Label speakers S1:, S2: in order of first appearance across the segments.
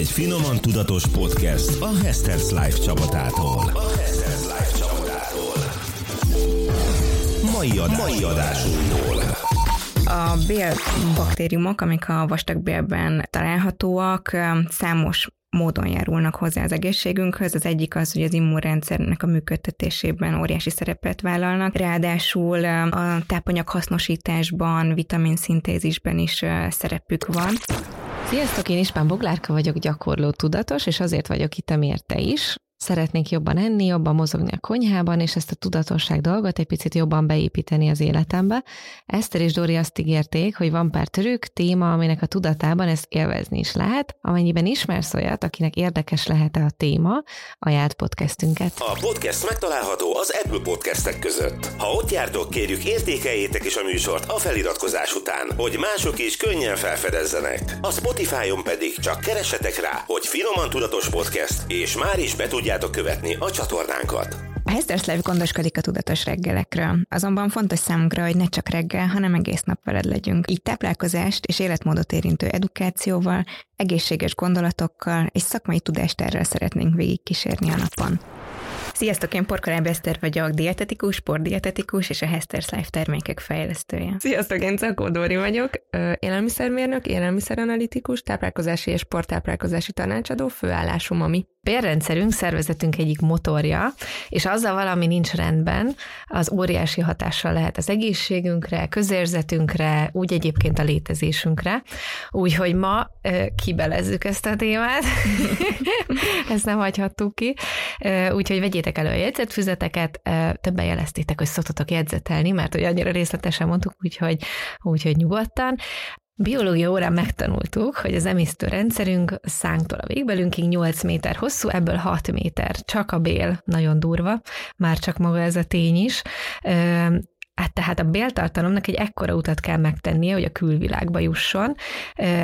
S1: Egy finoman tudatos podcast a Hesters Life csapatától. A Hesters Life csapatától. Mai, adás, mai adásunkból.
S2: A bélbaktériumok, amik a vastag bélben találhatóak, számos módon járulnak hozzá az egészségünkhöz. Az egyik az, hogy az immunrendszernek a működtetésében óriási szerepet vállalnak, ráadásul a tápanyag hasznosításban, vitamin szintézisben is szerepük van.
S3: Sziasztok, én Ispán Boglárka vagyok, gyakorló tudatos, és azért vagyok itt, amiért te is. Szeretnék jobban enni, jobban mozogni a konyhában, és ezt a tudatosság dolgot egy picit jobban beépíteni az életembe. Eszter és Dori azt ígérték, hogy van pár trükk, téma, aminek a tudatában ezt élvezni is lehet. Amennyiben ismersz olyat, akinek érdekes lehet a téma, ajánlt podcastünket.
S1: A podcast megtalálható az Apple podcastek között. Ha ott jártok, kérjük értékeljétek is a műsort a feliratkozás után, hogy mások is könnyen felfedezzenek. A Spotify-on pedig csak keressetek rá, hogy Finoman Tudatos Podcast, és már is be tudjátok követni a csatornánkat.
S2: A Hesters Live gondoskodik a tudatos reggelekről, azonban fontos számunkra, hogy ne csak reggel, hanem egész nap veled legyünk. Így táplálkozást és életmódot érintő edukációval, egészséges gondolatokkal és szakmai tudástárral szeretnénk végigkísérni a napon. Sziasztok, én Porkaláb Eszter vagyok, dietetikus, sportdietetikus és a Hesters Life termékek fejlesztője.
S4: Sziasztok, én Czakó Dóri vagyok, élelmiszermérnök, élelmiszeranalitikus, táplálkozási és sporttáplálkozási tanácsadó, főállású mami
S3: bérrendszerünk, szervezetünk egyik motorja, és azzal valami nincs rendben, az óriási hatással lehet az egészségünkre, közérzetünkre, úgy egyébként a létezésünkre. Úgyhogy ma kibelezzük ezt a témát, ezt nem hagyhattuk ki. Úgyhogy vegyétek elő a jegyzetfüzeteket, többen jeleztétek, hogy szoktatok jegyzetelni, mert hogy annyira részletesen mondtuk, úgyhogy, úgyhogy nyugodtan. Biológia órán megtanultuk, hogy az emésztőrendszerünk szánktól a végbelünkig 8 méter hosszú, ebből 6 méter. Csak a bél, nagyon durva, már csak maga ez a tény is. Hát tehát a béltartalomnak egy ekkora utat kell megtennie, hogy a külvilágba jusson.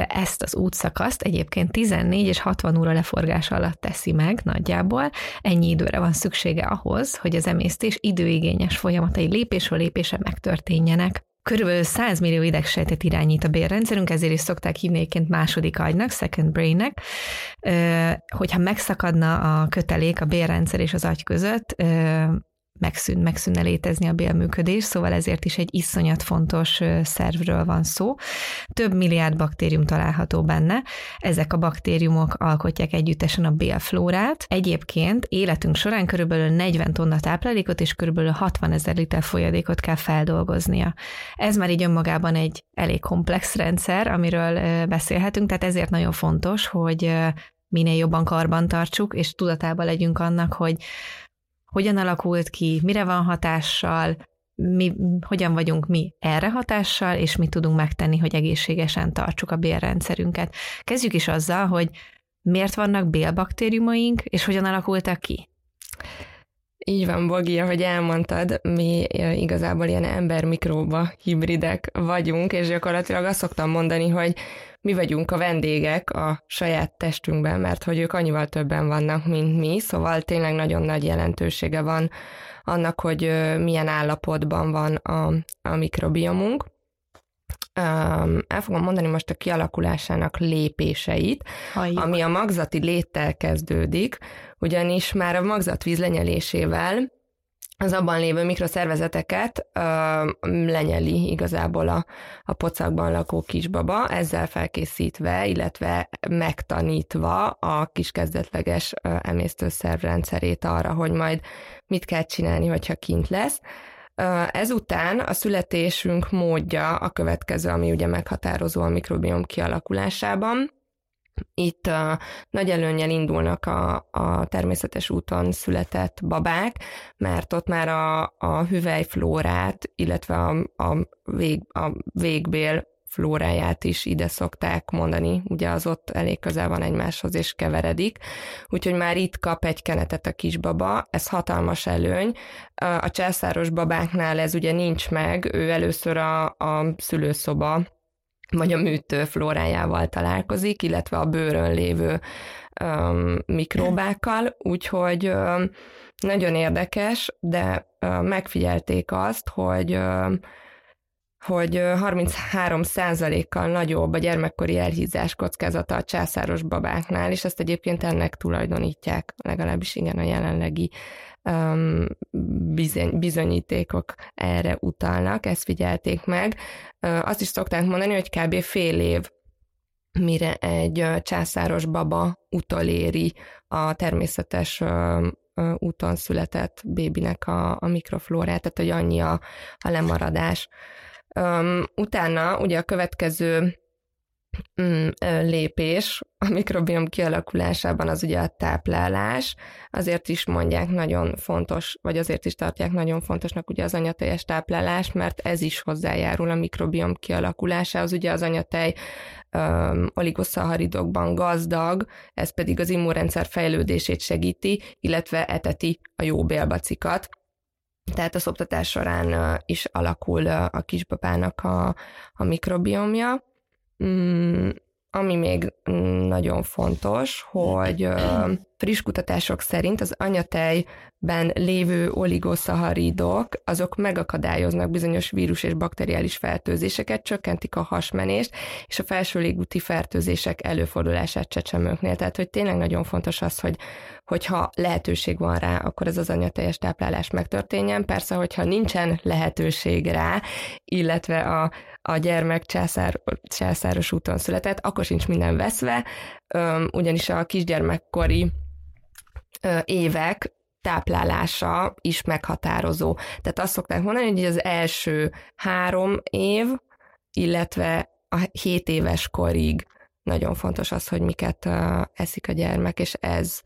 S3: Ezt az útszakaszt egyébként 14 és 60 óra leforgás alatt teszi meg nagyjából. Ennyi időre van szüksége ahhoz, hogy az emésztés időigényes folyamatai lépésről lépésre megtörténjenek. Körülbelül 100 millió idegsejtet irányít a bélrendszerünk, ezért is szokták hívni egyébként második agynak, second brainnek. Hogyha megszakadna a kötelék a bélrendszer és az agy között, megszűn, megszűnne létezni a bélműködés, szóval ezért is egy iszonyat fontos szervről van szó. Több milliárd baktérium található benne, ezek a baktériumok alkotják együttesen a bélflórát. Egyébként életünk során körülbelül 40 tonna táplálékot és körülbelül 60 ezer liter folyadékot kell feldolgoznia. Ez már így önmagában egy elég komplex rendszer, amiről beszélhetünk, tehát ezért nagyon fontos, hogy minél jobban karban tartsuk, és tudatában legyünk annak, hogy hogyan alakult ki, mire van hatással, mi, hogyan vagyunk mi erre hatással, és mit tudunk megtenni, hogy egészségesen tartsuk a bélrendszerünket. Kezdjük is azzal, hogy miért vannak bélbaktériumaink, és hogyan alakultak ki.
S4: Így van, Bogi, ahogy elmondtad, mi igazából ilyen ember-mikróba hibridek vagyunk, és gyakorlatilag azt szoktam mondani, hogy mi vagyunk a vendégek a saját testünkben, mert hogy ők annyival többen vannak, mint mi, szóval tényleg nagyon nagy jelentősége van annak, hogy milyen állapotban van a, a mikrobiomunk. El fogom mondani most a kialakulásának lépéseit, Halljuk. ami a magzati léttel kezdődik, ugyanis már a magzatvíz lenyelésével az abban lévő mikroszervezeteket ö, lenyeli igazából a, a pocakban lakó kisbaba, ezzel felkészítve, illetve megtanítva a kis kezdetleges emésztőszervrendszerét arra, hogy majd mit kell csinálni, hogyha kint lesz. Ezután a születésünk módja a következő, ami ugye meghatározó a mikrobiom kialakulásában. Itt uh, nagy előnyel indulnak a, a természetes úton született babák, mert ott már a, a hüvelyflórát, illetve a, a, vég, a végbél flóráját is ide szokták mondani, ugye az ott elég közel van egymáshoz és keveredik, úgyhogy már itt kap egy kenetet a kisbaba, ez hatalmas előny. A császáros babáknál ez ugye nincs meg, ő először a, a szülőszoba vagy a műtő flórájával találkozik, illetve a bőrön lévő um, mikróbákkal, úgyhogy um, nagyon érdekes, de um, megfigyelték azt, hogy um, hogy 33%-kal nagyobb a gyermekkori elhízás kockázata a császáros babáknál, és ezt egyébként ennek tulajdonítják, legalábbis igen a jelenlegi um, bizony, bizonyítékok erre utalnak, ezt figyelték meg. Azt is szokták mondani, hogy kb. fél év mire egy császáros baba utoléri a természetes úton született bébinek a, a mikroflórát, tehát hogy annyi a, a lemaradás. Um, utána ugye a következő mm, lépés a mikrobiom kialakulásában az ugye a táplálás, azért is mondják nagyon fontos, vagy azért is tartják nagyon fontosnak ugye az anyateljes táplálás, mert ez is hozzájárul a mikrobiom kialakulásához, ugye az anyatej um, oligoszaharidokban gazdag, ez pedig az immunrendszer fejlődését segíti, illetve eteti a jó bélbacikat, tehát a szoptatás során is alakul a kisbabának a, a mikrobiomja. Mm, ami még nagyon fontos, hogy friss kutatások szerint az anyatejben lévő oligoszaharidok, azok megakadályoznak bizonyos vírus és bakteriális fertőzéseket, csökkentik a hasmenést és a felső légúti fertőzések előfordulását csecsemőknél. Tehát, hogy tényleg nagyon fontos az, hogy hogyha lehetőség van rá, akkor ez az anyateljes táplálás megtörténjen. Persze, hogyha nincsen lehetőség rá, illetve a, a gyermek császár, császáros úton született, akkor sincs minden veszve, ugyanis a kisgyermekkori évek táplálása is meghatározó. Tehát azt szokták mondani, hogy az első három év, illetve a hét éves korig nagyon fontos az, hogy miket eszik a gyermek, és ez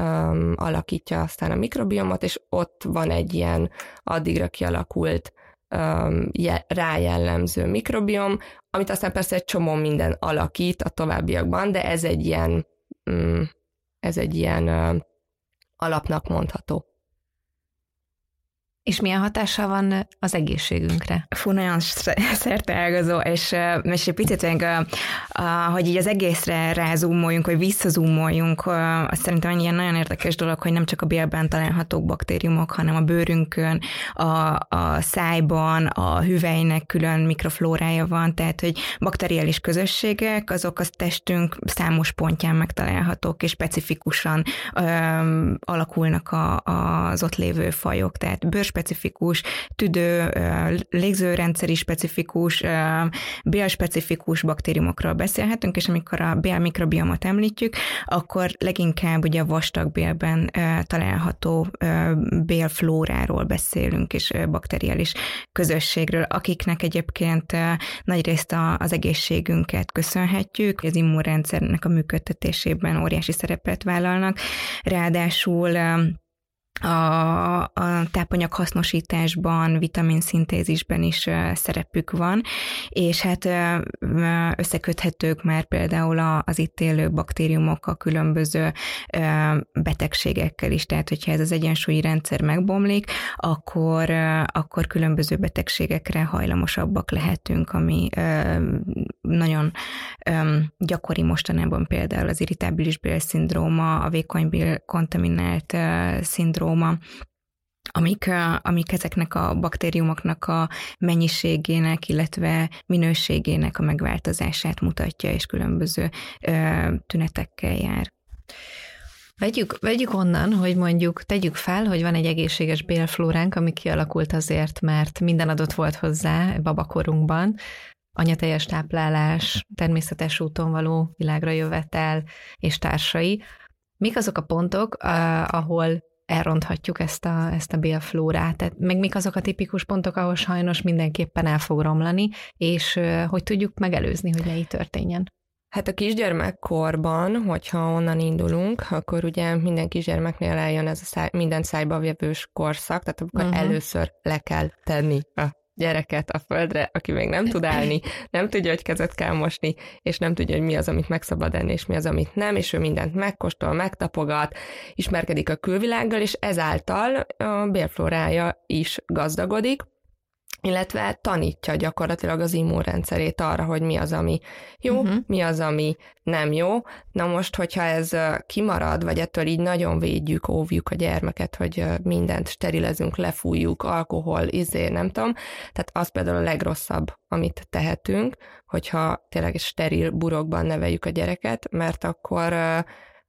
S4: um, alakítja aztán a mikrobiomot, és ott van egy ilyen addigra kialakult um, je, rájellemző mikrobiom, amit aztán persze egy csomó minden alakít a továbbiakban, de ez egy ilyen, um, ez egy ilyen alapnak mondható.
S3: És milyen hatással van az egészségünkre?
S2: Fú, nagyon ágazó, és, és egy picit, hogy így az egészre rázoomoljunk, vagy visszazoomoljunk, azt szerintem egy ilyen nagyon érdekes dolog, hogy nem csak a bélben találhatók baktériumok, hanem a bőrünkön, a, a szájban, a hüvelynek külön mikroflórája van, tehát hogy bakteriális közösségek, azok az testünk számos pontján megtalálhatók, és specifikusan ö, alakulnak a, az ott lévő fajok, tehát bőr specifikus, tüdő, légzőrendszeri specifikus, bélspecifikus baktériumokról beszélhetünk, és amikor a bél mikrobiomot említjük, akkor leginkább ugye a vastag bélben található bélflóráról beszélünk, és bakteriális közösségről, akiknek egyébként nagyrészt az egészségünket köszönhetjük, az immunrendszernek a működtetésében óriási szerepet vállalnak, ráadásul a, a tápanyag hasznosításban, vitamin szintézisben is szerepük van, és hát összeköthetők már például az itt élő baktériumok a különböző betegségekkel is, tehát hogyha ez az egyensúlyi rendszer megbomlik, akkor, akkor különböző betegségekre hajlamosabbak lehetünk, ami nagyon gyakori mostanában például az irritábilis bélszindróma, a vékony kontaminált szindróma, szindróma, amik, amik ezeknek a baktériumoknak a mennyiségének, illetve minőségének a megváltozását mutatja, és különböző ö, tünetekkel jár.
S3: Vegyük, vegyük onnan, hogy mondjuk tegyük fel, hogy van egy egészséges bélflóránk, ami kialakult azért, mert minden adott volt hozzá babakorunkban, anyateljes táplálás, természetes úton való világra jövetel és társai. Mik azok a pontok, ahol elronthatjuk ezt a, ezt a bélflórát. Tehát meg mik azok a tipikus pontok, ahol sajnos mindenképpen el fog romlani, és hogy tudjuk megelőzni, hogy ne így történjen.
S4: Hát a kisgyermekkorban, hogyha onnan indulunk, akkor ugye minden kisgyermeknél eljön ez a száj, minden szájba vevős korszak, tehát akkor uh-huh. először le kell tenni a gyereket a földre, aki még nem tud állni, nem tudja, hogy kezet kell mosni, és nem tudja, hogy mi az, amit meg enni, és mi az, amit nem, és ő mindent megkóstol, megtapogat, ismerkedik a külvilággal, és ezáltal a bélflórája is gazdagodik, illetve tanítja gyakorlatilag az immunrendszerét arra, hogy mi az, ami jó, uh-huh. mi az, ami nem jó. Na most, hogyha ez kimarad, vagy ettől így nagyon védjük, óvjuk a gyermeket, hogy mindent sterilezünk, lefújjuk, alkohol, izé, nem tudom. Tehát az például a legrosszabb, amit tehetünk, hogyha tényleg steril burokban neveljük a gyereket, mert akkor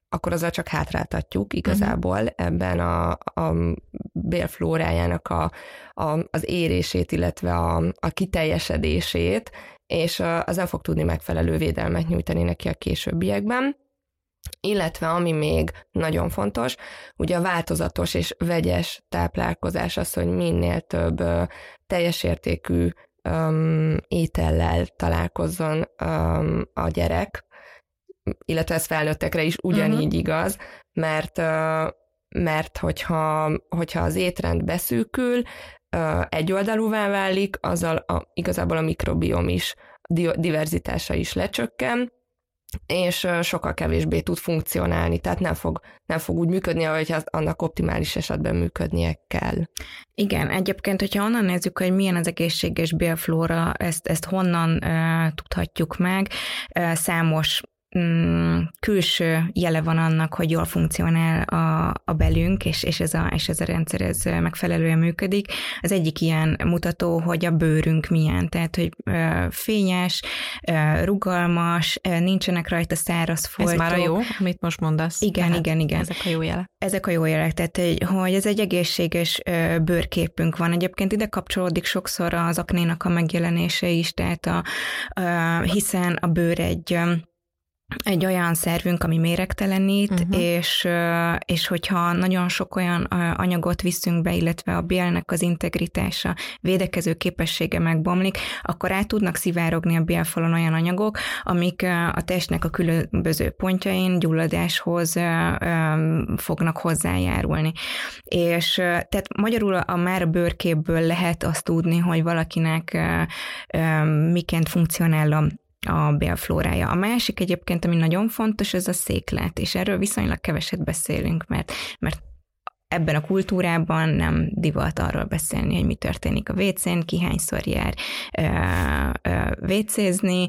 S4: akkor azzal csak hátráltatjuk igazából uh-huh. ebben a, a bélflórájának a, a, az érését, illetve a, a kiteljesedését, és az nem fog tudni megfelelő védelmet nyújtani neki a későbbiekben. Illetve ami még nagyon fontos, ugye a változatos és vegyes táplálkozás az, hogy minél több teljes értékű um, étellel találkozzon um, a gyerek, illetve ez felnőttekre is ugyanígy uh-huh. igaz, mert mert hogyha, hogyha az étrend beszűkül, egyoldalúvá válik, azzal a, igazából a mikrobiom is, diverzitása is lecsökken, és sokkal kevésbé tud funkcionálni, tehát nem fog, nem fog úgy működni, ahogy az annak optimális esetben működnie kell.
S2: Igen, egyébként, hogyha onnan nézzük, hogy milyen az egészséges bélflóra, ezt, ezt honnan uh, tudhatjuk meg, uh, számos mm, külső jele van annak, hogy jól funkcionál a, a belünk, és, és, ez a, és ez a rendszer ez megfelelően működik. Az egyik ilyen mutató, hogy a bőrünk milyen, tehát, hogy ö, fényes, ö, rugalmas, ö, nincsenek rajta száraz foltok.
S3: Ez már a jó, amit most mondasz.
S2: Igen, tehát igen, igen.
S3: Ezek a jó jelek.
S2: Ezek a jó jelek, tehát hogy ez egy egészséges ö, bőrképünk van. Egyébként ide kapcsolódik sokszor az aknénak a megjelenése is, tehát a, ö, hiszen a bőr egy egy olyan szervünk, ami méregtelenít, uh-huh. és, és hogyha nagyon sok olyan anyagot viszünk be, illetve a bélnek az integritása, védekező képessége megbomlik, akkor át tudnak szivárogni a bélfalon olyan anyagok, amik a testnek a különböző pontjain gyulladáshoz fognak hozzájárulni. És tehát magyarul a már a bőrképből lehet azt tudni, hogy valakinek miként funkcionál a a bélflórája. A másik egyébként, ami nagyon fontos, ez a széklet, és erről viszonylag keveset beszélünk, mert, mert ebben a kultúrában nem divat arról beszélni, hogy mi történik a vécén, ki hányszor jár vécézni,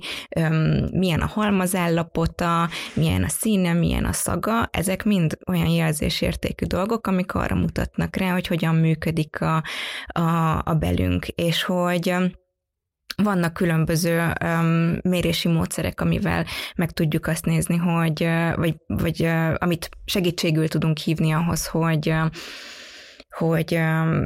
S2: milyen a halmazállapota, milyen a színe, milyen a szaga, ezek mind olyan jelzésértékű dolgok, amik arra mutatnak rá, hogy hogyan működik a, a, a belünk, és hogy vannak különböző um, mérési módszerek, amivel meg tudjuk azt nézni, hogy, vagy, vagy amit segítségül tudunk hívni ahhoz, hogy hogy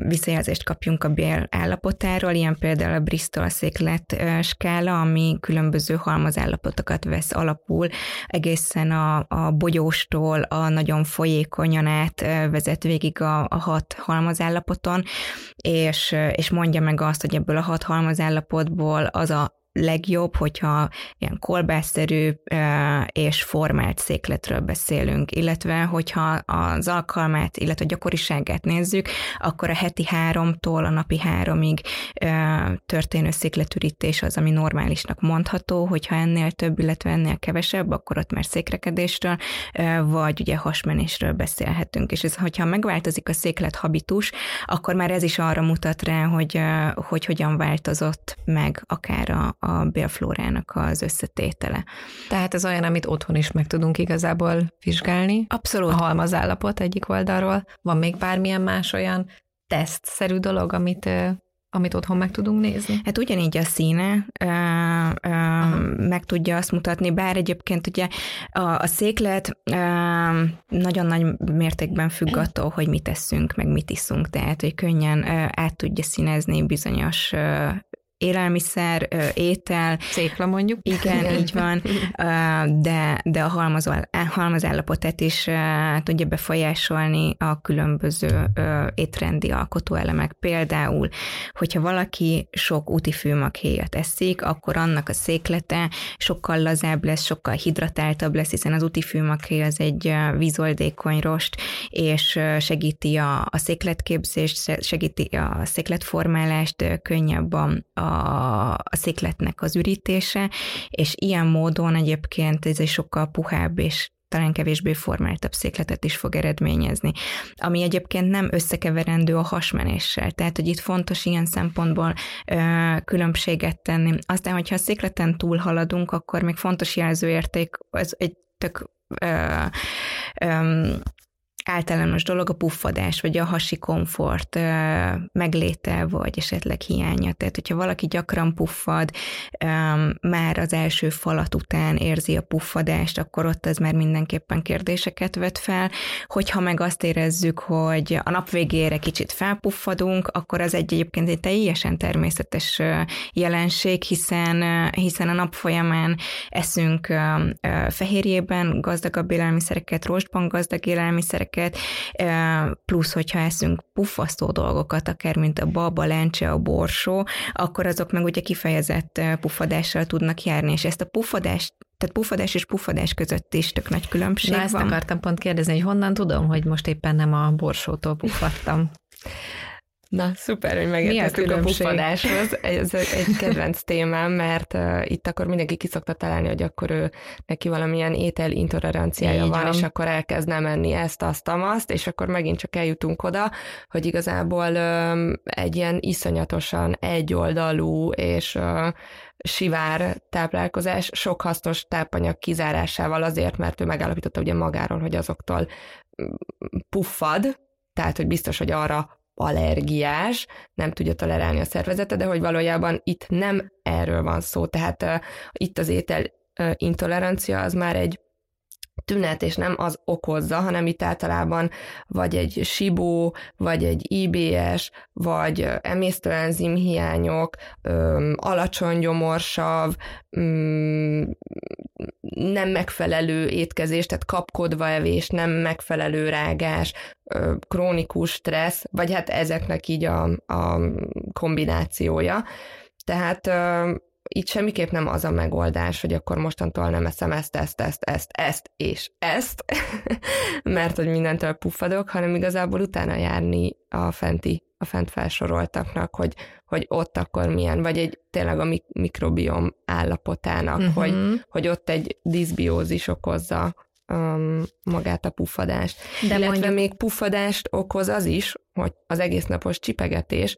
S2: visszajelzést kapjunk a bél állapotáról, ilyen például a Bristol széklet skála, ami különböző halmazállapotokat vesz alapul, egészen a, a bogyóstól a nagyon folyékonyan át vezet végig a, a hat halmazállapoton, és, és mondja meg azt, hogy ebből a hat halmazállapotból az a legjobb, hogyha ilyen kolbászszerű és formált székletről beszélünk, illetve hogyha az alkalmát, illetve a gyakoriságát nézzük, akkor a heti háromtól a napi háromig történő székletürítés az, ami normálisnak mondható, hogyha ennél több, illetve ennél kevesebb, akkor ott már székrekedésről, vagy ugye hasmenésről beszélhetünk. És ez, hogyha megváltozik a széklet habitus, akkor már ez is arra mutat rá, hogy, hogy hogyan változott meg akár a, a bélflórának az összetétele.
S3: Tehát ez olyan, amit otthon is meg tudunk igazából vizsgálni.
S2: Abszolút.
S3: A halmazállapot egyik oldalról. Van még bármilyen más olyan tesztszerű dolog, amit amit otthon meg tudunk nézni?
S2: Hát ugyanígy a színe ö, ö, meg tudja azt mutatni, bár egyébként ugye a, a széklet ö, nagyon nagy mértékben függ attól, hogy mit teszünk, meg mit iszunk, tehát hogy könnyen ö, át tudja színezni bizonyos ö, élelmiszer, étel.
S3: Székla mondjuk.
S2: Igen, így van, de, de a halmaz, halmazállapotát is tudja befolyásolni a különböző étrendi alkotóelemek. Például, hogyha valaki sok utifűmakhéjat eszik, akkor annak a széklete sokkal lazább lesz, sokkal hidratáltabb lesz, hiszen az utifűmakhéj az egy vízoldékony rost, és segíti a, a székletképzést, segíti a székletformálást, könnyebb a, a a székletnek az ürítése, és ilyen módon egyébként ez egy sokkal puhább és talán kevésbé formáltabb székletet is fog eredményezni, ami egyébként nem összekeverendő a hasmenéssel, tehát hogy itt fontos ilyen szempontból ö, különbséget tenni. Aztán, hogyha a székleten túl haladunk, akkor még fontos jelzőérték, az egy tök ö, ö, általános dolog a puffadás, vagy a hasi komfort megléte, vagy esetleg hiánya. Tehát, hogyha valaki gyakran puffad, már az első falat után érzi a puffadást, akkor ott ez már mindenképpen kérdéseket vet fel. Hogyha meg azt érezzük, hogy a nap végére kicsit felpuffadunk, akkor az egy egyébként egy teljesen természetes jelenség, hiszen, hiszen a nap folyamán eszünk fehérjében gazdagabb élelmiszereket, rostban gazdag élelmiszereket, ételeket, plusz, hogyha eszünk puffasztó dolgokat, akár mint a baba, lencse, a borsó, akkor azok meg ugye kifejezett puffadással tudnak járni, és ezt a puffadást tehát puffadás és puffadás között is tök nagy különbség
S3: Na, ezt
S2: van.
S3: akartam pont kérdezni, hogy honnan tudom, hogy most éppen nem a borsótól puffadtam.
S4: Na, szuper, hogy megérkeztünk a, a puffadáshoz. Ez egy kedvenc témám, mert uh, itt akkor mindenki kiszokta találni, hogy akkor ő neki valamilyen étel intoleranciája van, van, és akkor elkezdne menni ezt, azt, azt, és akkor megint csak eljutunk oda, hogy igazából um, egy ilyen iszonyatosan egyoldalú és uh, sivár táplálkozás sok hasznos tápanyag kizárásával azért, mert ő megállapította ugye magáról, hogy azoktól puffad, tehát, hogy biztos, hogy arra allergiás, nem tudja tolerálni a szervezete, de hogy valójában itt nem erről van szó. Tehát uh, itt az étel uh, intolerancia az már egy tünet, és nem az okozza, hanem itt általában vagy egy sibó, vagy egy IBS, vagy emésztőenzim hiányok, alacsony gyomorsav, nem megfelelő étkezés, tehát kapkodva evés, nem megfelelő rágás, krónikus stressz, vagy hát ezeknek így a, a kombinációja. Tehát itt semmiképp nem az a megoldás, hogy akkor mostantól nem eszem ezt, ezt, ezt, ezt, ezt és ezt, mert hogy mindentől puffadok, hanem igazából utána járni a fenti, a fent felsoroltaknak, hogy, hogy ott akkor milyen, vagy egy tényleg a mikrobiom állapotának, uh-huh. hogy, hogy ott egy diszbiózis okozza um, magát a puffadást. De Illetve mondjuk... még puffadást okoz az is, hogy az egész napos csipegetés,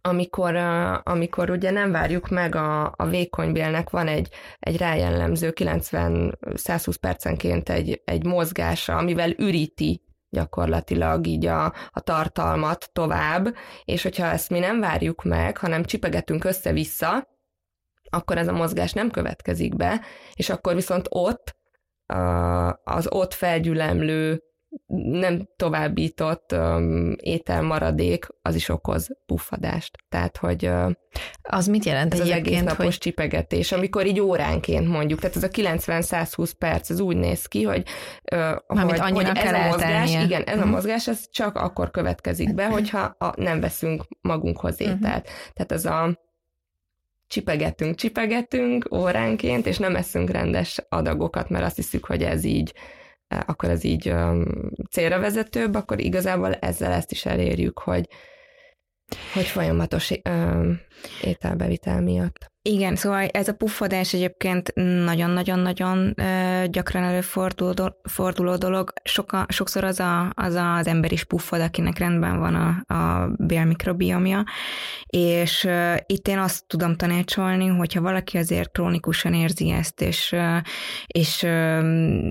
S4: amikor, amikor ugye nem várjuk meg a, a vékonybélnek, van egy, egy rájellemző 90-120 percenként egy, egy mozgása, amivel üríti gyakorlatilag így a, a tartalmat tovább, és hogyha ezt mi nem várjuk meg, hanem csipegetünk össze-vissza, akkor ez a mozgás nem következik be, és akkor viszont ott az ott felgyülemlő nem továbbított um, ételmaradék, az is okoz puffadást. Tehát, hogy uh,
S3: az mit jelent
S4: ez az egész napos hogy... csipegetés, amikor így óránként mondjuk, tehát ez a 90-120 perc, ez úgy néz ki, hogy, uh, hogy, hogy ez a mozgás, igen, ez uh-huh. a mhm. mozgás, ez csak akkor következik be, hogyha a, nem veszünk magunkhoz ételt. Uh-huh. Tehát ez a csipegetünk, csipegetünk óránként, és nem eszünk rendes adagokat, mert azt hiszük, hogy ez így akkor ez így célra vezetőbb, akkor igazából ezzel ezt is elérjük, hogy, hogy folyamatos ételbevitel miatt.
S2: Igen, szóval ez a puffadás egyébként nagyon-nagyon-nagyon gyakran előforduló dolog. Soka, sokszor az, a, az az ember is puffad, akinek rendben van a, a bélmikrobiomja, és itt én azt tudom tanácsolni, hogyha valaki azért krónikusan érzi ezt, és, és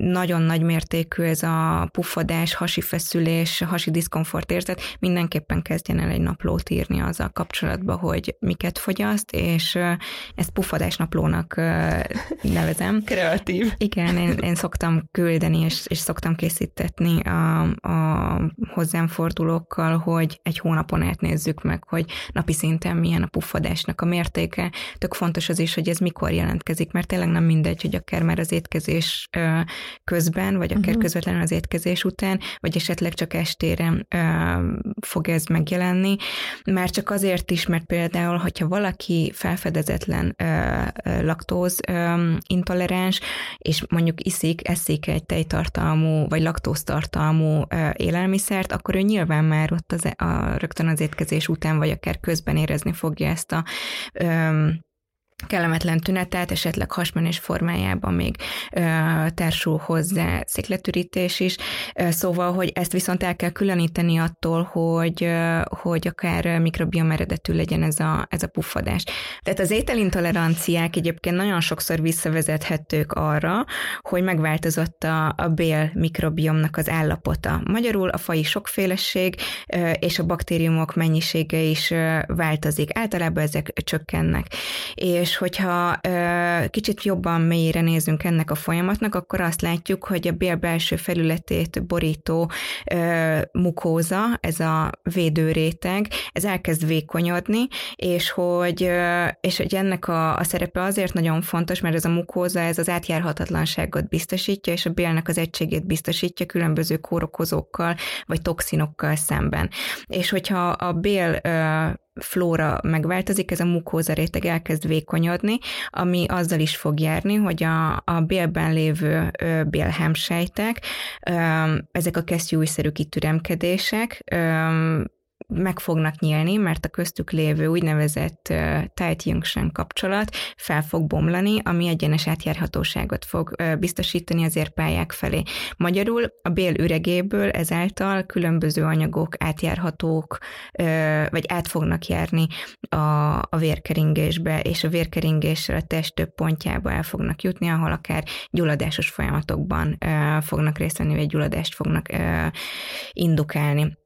S2: nagyon nagy mértékű ez a puffadás, hasi feszülés, hasi diszkomfort érzet, mindenképpen kezdjen el egy naplót írni azzal kapcsolatban, hogy miket fogyaszt, és ezt puffadásnaplónak nevezem.
S4: Kreatív.
S2: Igen, én, én szoktam küldeni, és, és szoktam készítetni a, a hozzám fordulókkal, hogy egy hónapon átnézzük meg, hogy napi szinten milyen a puffadásnak a mértéke. Tök fontos az is, hogy ez mikor jelentkezik, mert tényleg nem mindegy, hogy akár már az étkezés közben, vagy akár uh-huh. közvetlenül az étkezés után, vagy esetleg csak estére fog ez megjelenni. Már csak azért is, mert például, hogyha valaki felfedezetlen laktóz intoleráns, és mondjuk iszik, eszik egy tejtartalmú vagy laktóztartalmú élelmiszert, akkor ő nyilván már ott az, a, rögtön az étkezés után, vagy akár közben érezni fogja ezt a kellemetlen tünetet, esetleg hasmenés formájában még ö, társul hozzá szikletürítés is, szóval, hogy ezt viszont el kell különíteni attól, hogy, ö, hogy akár mikrobiom eredetű legyen ez a, ez a puffadás. Tehát az ételintoleranciák egyébként nagyon sokszor visszavezethetők arra, hogy megváltozott a, a bél mikrobiomnak az állapota. Magyarul a fai sokféleség ö, és a baktériumok mennyisége is ö, változik. Általában ezek csökkennek. És és hogyha ö, kicsit jobban mélyére nézünk ennek a folyamatnak, akkor azt látjuk, hogy a bél belső felületét borító ö, mukóza, ez a védőréteg, ez elkezd vékonyodni, és hogy, ö, és hogy ennek a, a szerepe azért nagyon fontos, mert ez a mukóza, ez az átjárhatatlanságot biztosítja, és a bélnek az egységét biztosítja különböző kórokozókkal, vagy toxinokkal szemben. És hogyha a bél ö, flóra megváltozik, ez a mukóza réteg elkezd vékonyodni, ami azzal is fog járni, hogy a, a bélben lévő bélhemsejtek, ezek a kesztyűújszerű kitüremkedések meg fognak nyílni, mert a köztük lévő úgynevezett tight junction kapcsolat fel fog bomlani, ami egyenes átjárhatóságot fog biztosítani az érpályák felé. Magyarul a bél üregéből ezáltal különböző anyagok átjárhatók, vagy át fognak járni a, a vérkeringésbe, és a vérkeringéssel a test több pontjába el fognak jutni, ahol akár gyulladásos folyamatokban fognak részt venni, vagy gyulladást fognak indukálni.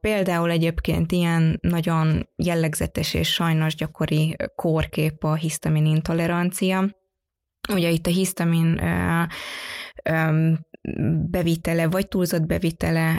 S2: Például egyébként ilyen nagyon jellegzetes és sajnos gyakori kórkép a hisztamin intolerancia. Ugye itt a hisztamin bevitele, vagy túlzott bevitele,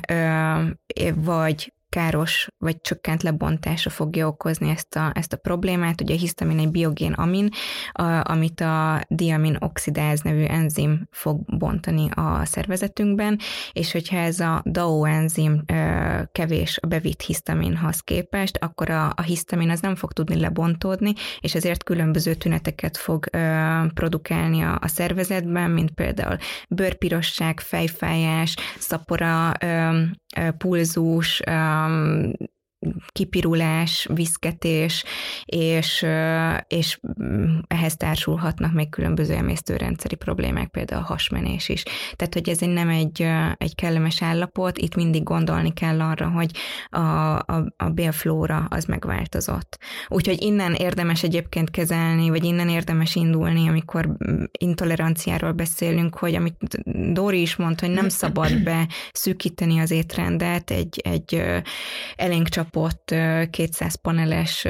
S2: vagy káros vagy csökkent lebontása fogja okozni ezt a, ezt a problémát. Ugye a hisztamin egy biogén amin, a, amit a diamin oxidáz nevű enzim fog bontani a szervezetünkben, és hogyha ez a DAO enzim ö, kevés a bevitt hisztaminhoz képest, akkor a, a hisztamin az nem fog tudni lebontódni, és ezért különböző tüneteket fog ö, produkálni a, a szervezetben, mint például bőrpirosság, fejfájás, szapora, ö, pulzus, kipirulás, viszketés, és, és ehhez társulhatnak még különböző emésztőrendszeri problémák, például a hasmenés is. Tehát, hogy ez nem egy, egy kellemes állapot, itt mindig gondolni kell arra, hogy a, a, a bélflóra az megváltozott. Úgyhogy innen érdemes egyébként kezelni, vagy innen érdemes indulni, amikor intoleranciáról beszélünk, hogy amit Dori is mondta, hogy nem szabad be szűkíteni az étrendet egy, egy elénkcsap kapott 200 paneles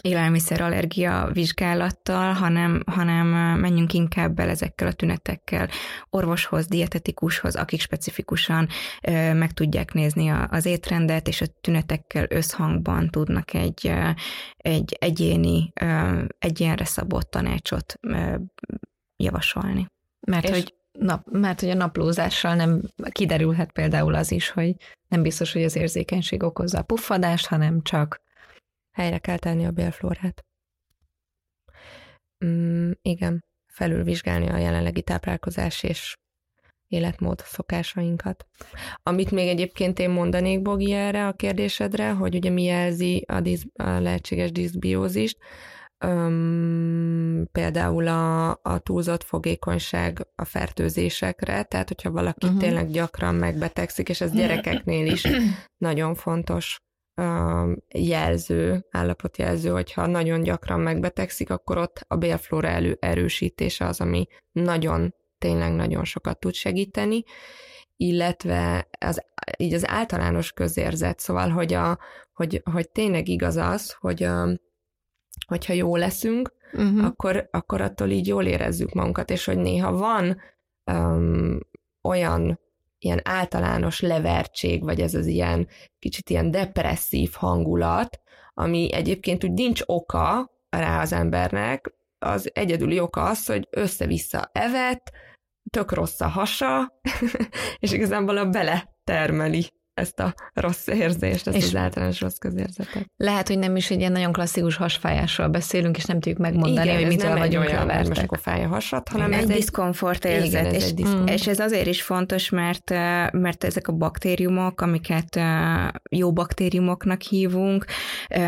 S2: élelmiszerallergia vizsgálattal, hanem, hanem menjünk inkább bele ezekkel a tünetekkel orvoshoz, dietetikushoz, akik specifikusan meg tudják nézni az étrendet, és a tünetekkel összhangban tudnak egy, egy egyéni, egyénre szabott tanácsot javasolni.
S3: Mert és hogy nap, mert hogy a naplózással nem kiderülhet például az is, hogy nem biztos, hogy az érzékenység okozza a puffadást, hanem csak
S4: helyre kell tenni a bélflórát. Mm, igen, felülvizsgálni a jelenlegi táplálkozás és életmód szokásainkat. Amit még egyébként én mondanék, Bogi, erre a kérdésedre, hogy ugye mi jelzi a, disz, a lehetséges diszbiózist, Öm, például a, a túlzott fogékonyság a fertőzésekre, tehát hogyha valaki uh-huh. tényleg gyakran megbetegszik, és ez gyerekeknél is nagyon fontos öm, jelző, állapotjelző, hogyha nagyon gyakran megbetegszik, akkor ott a bélflóra elő, erősítése az, ami nagyon, tényleg nagyon sokat tud segíteni, illetve az, így az általános közérzet, szóval, hogy, a, hogy, hogy tényleg igaz az, hogy a, hogyha jó leszünk, uh-huh. akkor, akkor attól így jól érezzük magunkat, és hogy néha van um, olyan ilyen általános levertség, vagy ez az ilyen kicsit ilyen depresszív hangulat, ami egyébként úgy nincs oka rá az embernek, az egyedüli oka az, hogy össze-vissza evet, tök rossz a hasa, és igazából a bele termeli ezt a rossz érzést, ezt és az általános rossz közérzetet.
S3: Lehet, hogy nem is egy ilyen nagyon klasszikus hasfájásról beszélünk, és nem tudjuk megmondani,
S4: Igen,
S3: hogy mitől vagyunk
S4: olyan,
S3: levertek.
S4: most akkor fáj a hasad, hanem
S2: egy
S4: ez egy
S2: diszkomfort érzet,
S4: Igen, ez
S2: és,
S4: egy diszkomfort.
S2: és ez azért is fontos, mert, mert ezek a baktériumok, amiket jó baktériumoknak hívunk,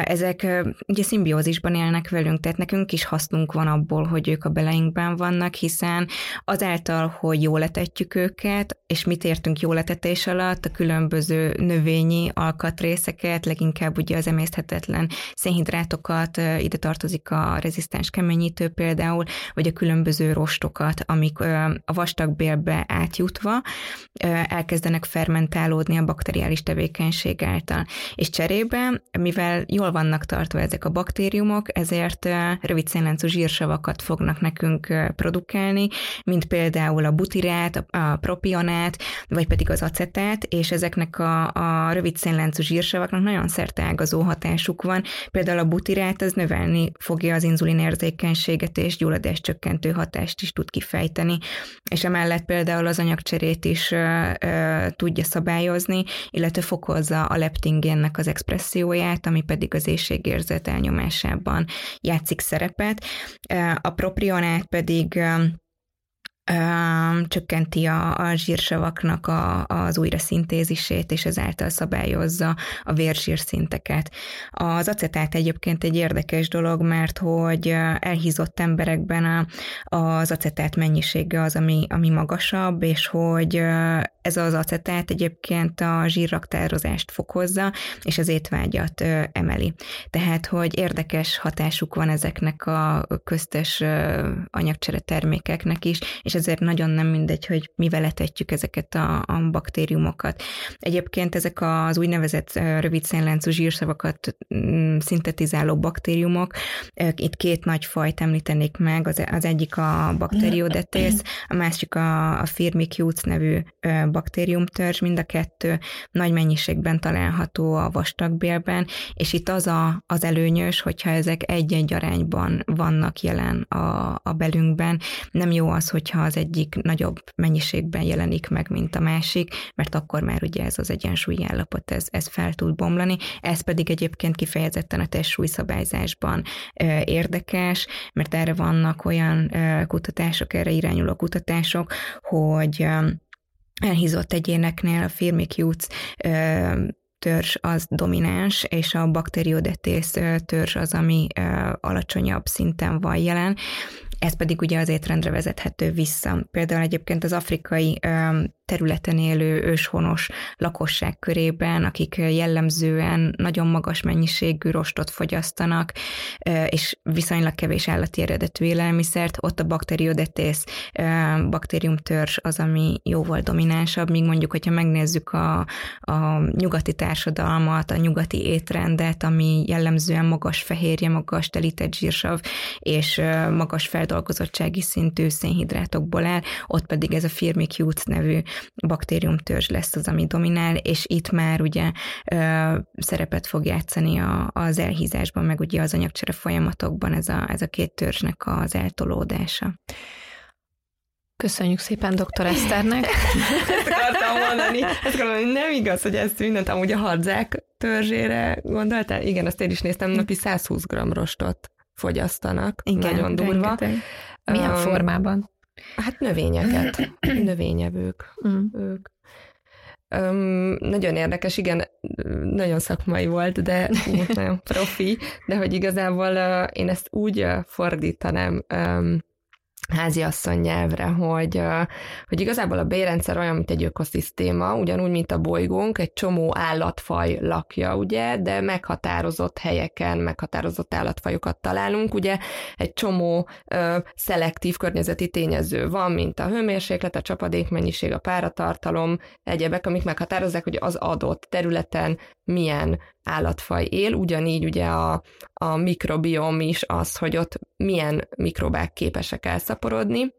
S2: ezek ugye szimbiózisban élnek velünk, tehát nekünk is hasznunk van abból, hogy ők a beleinkben vannak, hiszen azáltal, hogy jól etetjük őket, és mit értünk jól etetés alatt, a különböző növényi alkatrészeket, leginkább ugye az emészthetetlen szénhidrátokat, ide tartozik a rezisztens keményítő például, vagy a különböző rostokat, amik a vastagbélbe átjutva elkezdenek fermentálódni a bakteriális tevékenység által. És cserébe, mivel jól vannak tartva ezek a baktériumok, ezért rövid szénláncú zsírsavakat fognak nekünk produkálni, mint például a butirát, a propionát, vagy pedig az acetát, és ezeknek a, a rövid szénláncú zsírsavaknak nagyon szerteágazó hatásuk van. Például a butirát az növelni fogja az inzulin érzékenységet és gyulladás csökkentő hatást is tud kifejteni, és emellett például az anyagcserét is ö, ö, tudja szabályozni, illetve fokozza a leptingénnek az expresszióját, ami pedig az éjségérzet elnyomásában játszik szerepet. A propionát pedig csökkenti a, a zsírsavaknak a, az újraszintézisét, és ezáltal szabályozza a vérzsírszinteket. Az acetát egyébként egy érdekes dolog, mert hogy elhízott emberekben a, az acetát mennyisége az, ami, ami magasabb, és hogy ez az acetát egyébként a zsírraktározást fokozza, és az étvágyat emeli. Tehát, hogy érdekes hatásuk van ezeknek a köztes anyagcsere termékeknek is, és ezért nagyon nem mindegy, hogy mivel etetjük ezeket a, a baktériumokat. Egyébként ezek az úgynevezett rövid szénláncú zsírszavakat mm, szintetizáló baktériumok, itt két nagy fajt említenék meg, az, az egyik a Bacterodetes, a másik a, a Firmicutes nevű baktériumtörzs, mind a kettő nagy mennyiségben található a vastagbélben, és itt az a, az előnyös, hogyha ezek egy-egy arányban vannak jelen a, a belünkben. Nem jó az, hogyha az egyik nagyobb mennyiségben jelenik meg, mint a másik, mert akkor már ugye ez az egyensúlyi állapot, ez, ez fel tud bomlani. Ez pedig egyébként kifejezetten a testsúlyszabályzásban érdekes, mert erre vannak olyan kutatások, erre irányuló kutatások, hogy elhízott egyéneknél a firmicutes ö, törzs az domináns, és a bakteriodetész törzs az, ami alacsonyabb szinten van jelen. Ez pedig ugye az étrendre vezethető vissza. Például egyébként az afrikai területen élő őshonos lakosság körében, akik jellemzően nagyon magas mennyiségű rostot fogyasztanak, és viszonylag kevés állati eredetű élelmiszert, ott a bakteriodetész baktériumtörzs az, ami jóval dominánsabb, míg mondjuk, hogyha megnézzük a, a nyugati társadalmat, a nyugati étrendet, ami jellemzően magas fehérje, magas telített zsírsav és magas feldolgozottsági szintű szénhidrátokból áll, ott pedig ez a Firmicutes nevű baktériumtörzs lesz az, ami dominál, és itt már ugye ö, szerepet fog játszani a, az elhízásban, meg ugye az anyagcsere folyamatokban ez a, ez a két törzsnek az eltolódása.
S3: Köszönjük szépen dr. Eszternek.
S4: Ezt akartam mondani. Ezt akartam mondani, nem igaz, hogy ezt mindent amúgy a hadzák törzsére gondoltál? Igen, azt én is néztem, napi 120 g rostot fogyasztanak.
S2: Igen,
S4: Nagyon durva.
S2: rengeteg.
S3: Milyen
S4: Öm,
S3: formában?
S4: Hát növényeket, növényevők
S3: Mm.
S4: ők. Öm, nagyon érdekes, igen, nagyon szakmai volt, de nagyon profi, de hogy igazából ö, én ezt úgy ö, fordítanám öm, háziasszony nyelvre, hogy, hogy igazából a bérrendszer olyan, mint egy ökoszisztéma, ugyanúgy, mint a bolygónk, egy csomó állatfaj lakja, ugye, de meghatározott helyeken meghatározott állatfajokat találunk, ugye egy csomó ö, szelektív környezeti tényező van, mint a hőmérséklet, a csapadékmennyiség, a páratartalom, egyebek, amik meghatározzák, hogy az adott területen milyen állatfaj él, ugyanígy ugye a, a mikrobiom is az, hogy ott milyen mikrobák képesek elszaporodni,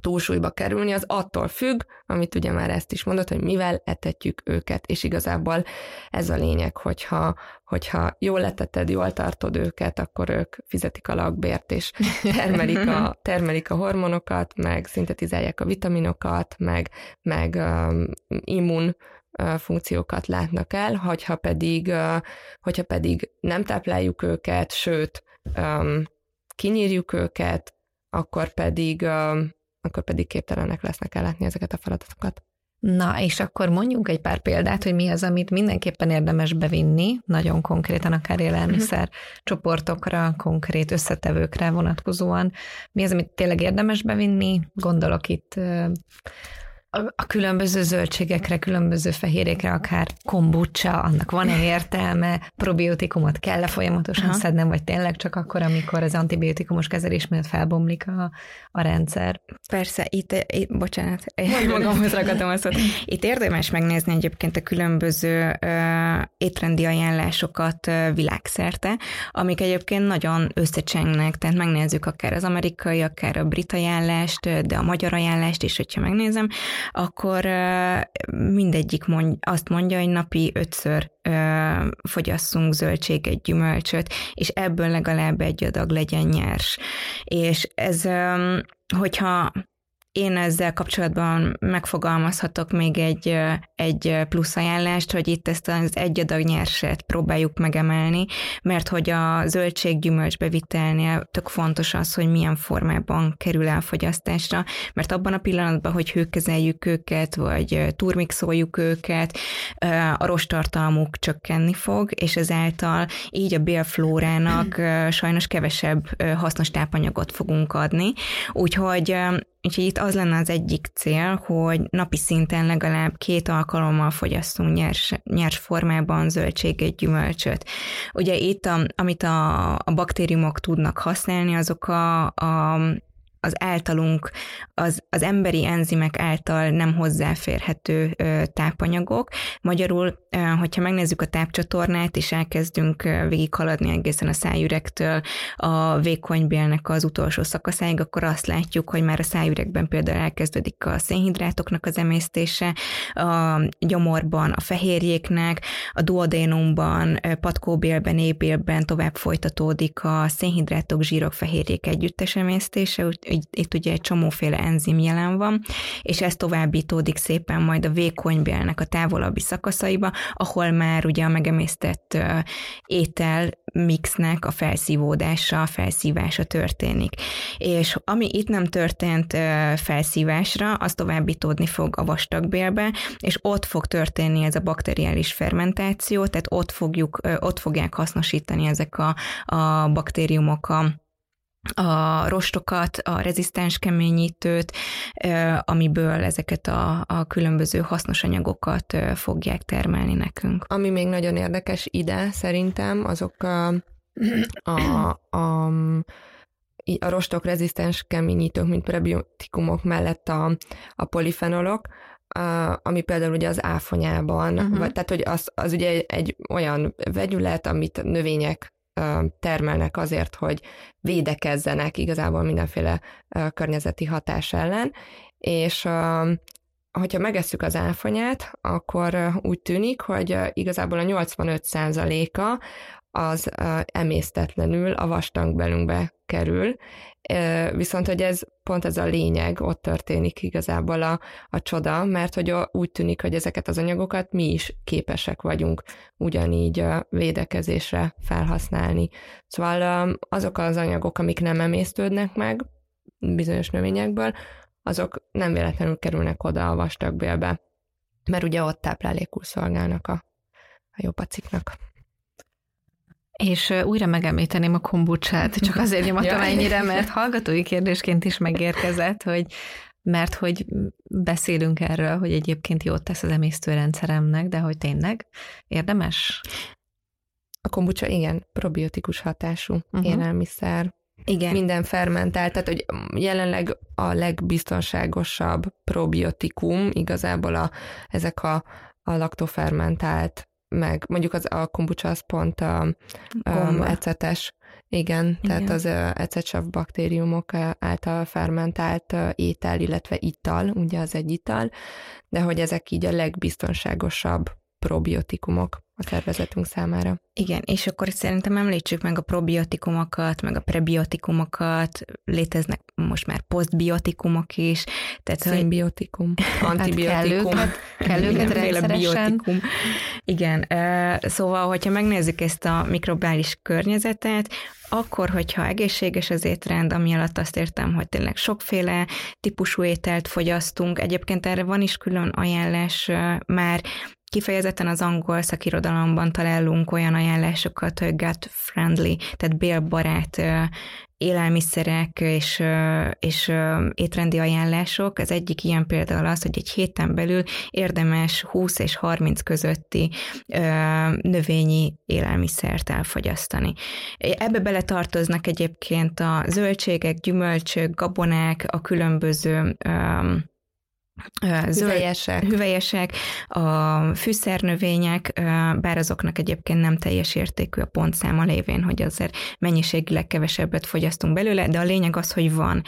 S4: túlsúlyba kerülni, az attól függ, amit ugye már ezt is mondott, hogy mivel etetjük őket, és igazából ez a lényeg, hogyha, hogyha jól eteted, jól tartod őket, akkor ők fizetik a lakbért, és termelik a, termelik a hormonokat, meg szintetizálják a vitaminokat, meg, meg um, immun funkciókat látnak el, hogyha pedig, hogyha pedig nem tápláljuk őket, sőt, kinyírjuk őket, akkor pedig, akkor pedig képtelenek lesznek ellátni ezeket a feladatokat.
S3: Na, és akkor mondjunk egy pár példát, hogy mi az, amit mindenképpen érdemes bevinni, nagyon konkrétan, akár élelmiszer uh-huh. csoportokra, konkrét összetevőkre vonatkozóan. Mi az, amit tényleg érdemes bevinni? Gondolok itt a különböző zöldségekre, különböző fehérjékre, akár kombucha, annak van-e értelme, probiotikumot kell-e folyamatosan Aha. szednem, vagy tényleg csak akkor, amikor az antibiotikumos kezelés miatt felbomlik a, a rendszer?
S2: Persze, itt, itt bocsánat, magamhoz ragadom azt, itt érdemes megnézni egyébként a különböző uh, étrendi ajánlásokat uh, világszerte, amik egyébként nagyon összecsengnek, tehát megnézzük akár az amerikai, akár a brit ajánlást, de a magyar ajánlást is, hogyha megnézem, akkor mindegyik mond, azt mondja, hogy napi ötször fogyasszunk zöldséget, gyümölcsöt, és ebből legalább egy adag legyen nyers. És ez, hogyha én ezzel kapcsolatban megfogalmazhatok még egy, egy plusz ajánlást, hogy itt ezt az egy adag nyerset próbáljuk megemelni, mert hogy a zöldséggyümölcs bevitelnél tök fontos az, hogy milyen formában kerül el fogyasztásra, mert abban a pillanatban, hogy hőkezeljük őket, vagy turmixoljuk őket, a rostartalmuk csökkenni fog, és ezáltal így a bélflórának sajnos kevesebb hasznos tápanyagot fogunk adni. Úgyhogy Úgyhogy itt az lenne az egyik cél, hogy napi szinten legalább két alkalommal fogyasszunk nyers, nyers formában zöldséget, gyümölcsöt. Ugye itt, a, amit a, a baktériumok tudnak használni, azok a, a az általunk, az, az emberi enzimek által nem hozzáférhető ö, tápanyagok. Magyarul, ö, hogyha megnézzük a tápcsatornát, és elkezdünk végighaladni egészen a szájürektől a vékonybélnek az utolsó szakaszáig, akkor azt látjuk, hogy már a szájüregben például elkezdődik a szénhidrátoknak az emésztése, a gyomorban a fehérjéknek, a duodénumban, patkóbélben, ébélben tovább folytatódik a szénhidrátok, zsírok, fehérjék együttes emésztése, itt ugye egy csomóféle enzim jelen van, és ez továbbítódik szépen majd a vékonybélnek a távolabbi szakaszaiba, ahol már ugye a megemésztett étel mixnek a felszívódása, a felszívása történik. És ami itt nem történt felszívásra, az továbbítódni fog a vastagbélbe, és ott fog történni ez a bakteriális fermentáció, tehát ott, fogjuk, ott fogják hasznosítani ezek a, a baktériumok a a rostokat, a rezisztens keményítőt, amiből ezeket a, a különböző hasznos anyagokat fogják termelni nekünk.
S4: Ami még nagyon érdekes ide szerintem, azok a, a, a a rostok rezisztens keményítők, mint prebiotikumok mellett a, a polifenolok, a, ami például ugye az áfonyában, uh-huh. vagy, tehát hogy az, az ugye egy, egy olyan vegyület, amit növények termelnek azért, hogy védekezzenek igazából mindenféle környezeti hatás ellen, és hogyha megesszük az áfonyát, akkor úgy tűnik, hogy igazából a 85%-a az emésztetlenül a vastangbelünkbe kerül, viszont hogy ez pont ez a lényeg, ott történik igazából a, a csoda, mert hogy úgy tűnik, hogy ezeket az anyagokat mi is képesek vagyunk ugyanígy védekezésre felhasználni. Szóval azok az anyagok, amik nem emésztődnek meg bizonyos növényekből, azok nem véletlenül kerülnek oda a vastagbélbe, mert ugye ott táplálékul szolgálnak a, a jobaciknak.
S3: És újra megemlíteném a kombucsát, csak azért nyomottam ennyire, mert hallgatói kérdésként is megérkezett, hogy mert hogy beszélünk erről, hogy egyébként jót tesz az emésztőrendszeremnek, de hogy tényleg érdemes?
S4: A kombucsa igen, probiotikus hatású uh-huh. élelmiszer. Igen. Minden fermentált, tehát hogy jelenleg a legbiztonságosabb probiotikum igazából a, ezek a, a laktofermentált meg mondjuk az a kombucha az pont a, a ecetes, igen, igen, tehát az ecetsav baktériumok által fermentált étel, illetve ital, ugye az egy ital, de hogy ezek így a legbiztonságosabb probiotikumok, a szervezetünk számára.
S2: Igen, és akkor szerintem említsük meg a probiotikumokat, meg a prebiotikumokat, léteznek most már posztbiotikumok is.
S4: Tehát, Szimbiotikum, antibiotikum. Hát
S3: kell őket, kell biotikum.
S2: Igen, szóval, hogyha megnézzük ezt a mikrobális környezetet, akkor, hogyha egészséges az étrend, ami alatt azt értem, hogy tényleg sokféle típusú ételt fogyasztunk, egyébként erre van is külön ajánlás már Kifejezetten az angol szakirodalomban találunk olyan ajánlásokat, hogy gut friendly, tehát bélbarát élelmiszerek és, és étrendi ajánlások. Az egyik ilyen például az, hogy egy héten belül érdemes 20 és 30 közötti növényi élelmiszert elfogyasztani. Ebbe bele tartoznak egyébként a zöldségek, gyümölcsök, gabonák, a különböző
S4: hüvelyesek.
S2: hüvelyesek, a fűszernövények, bár azoknak egyébként nem teljes értékű a pontszáma lévén, hogy azért mennyiségileg kevesebbet fogyasztunk belőle, de a lényeg az, hogy van.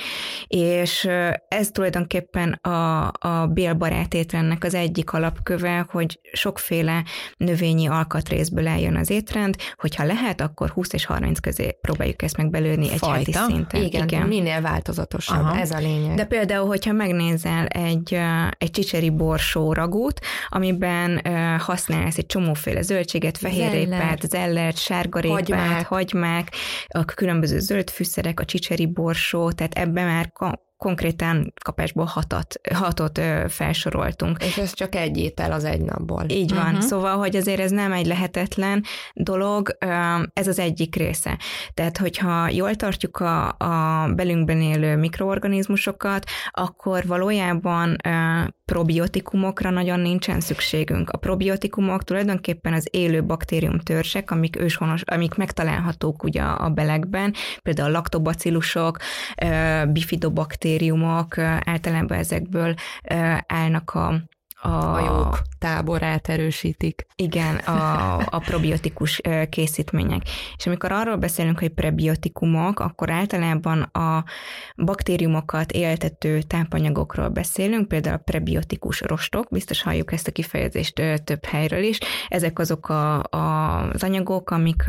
S2: És ez tulajdonképpen a, a bélbarát étrendnek az egyik alapköve, hogy sokféle növényi alkatrészből eljön az étrend, hogyha lehet, akkor 20 és 30 közé próbáljuk ezt megbelőni egy heti szinten.
S4: Igen, Igen, minél változatosabb, Aha. ez a lényeg.
S2: De például, hogyha megnézel egy egy csicseri borsó ragút, amiben használsz egy csomóféle zöldséget, fehérrépát, zellert, sárgarépát, hagymák. hagymák, a különböző zöld fűszerek, a csicseri borsó, tehát ebben már konkrétan kapásból hatat, hatot ö, felsoroltunk.
S4: És ez csak egy étel az egy napból.
S2: Így van. Uh-huh. Szóval, hogy azért ez nem egy lehetetlen dolog, ö, ez az egyik része. Tehát, hogyha jól tartjuk a, a belünkben élő mikroorganizmusokat, akkor valójában ö, probiotikumokra nagyon nincsen szükségünk. A probiotikumok tulajdonképpen az élő baktérium törzsek, amik őshonos, amik megtalálhatók ugye a belegben, például a laktobacillusok, bifidobakter baktériumok általában ezekből állnak a
S4: a hajók táborát erősítik.
S2: Igen, a, a probiotikus készítmények. És amikor arról beszélünk, hogy prebiotikumok, akkor általában a baktériumokat éltető tápanyagokról beszélünk, például a prebiotikus rostok, biztos halljuk ezt a kifejezést több helyről is. Ezek azok a, a, az anyagok, amik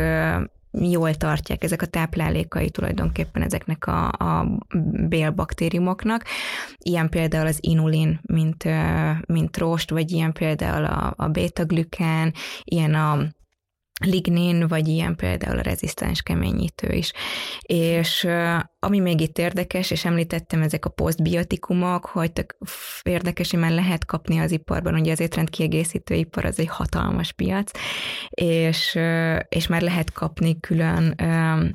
S2: jól tartják ezek a táplálékai tulajdonképpen ezeknek a, a bélbaktériumoknak. Ilyen például az inulin, mint, mint rost, vagy ilyen például a, a beta-glükán, ilyen a lignin, vagy ilyen például a rezisztens keményítő is. És ami még itt érdekes, és említettem ezek a posztbiotikumok, hogy tök érdekes, hogy már lehet kapni az iparban, ugye az étrendkiegészítő ipar az egy hatalmas piac, és, és már lehet kapni külön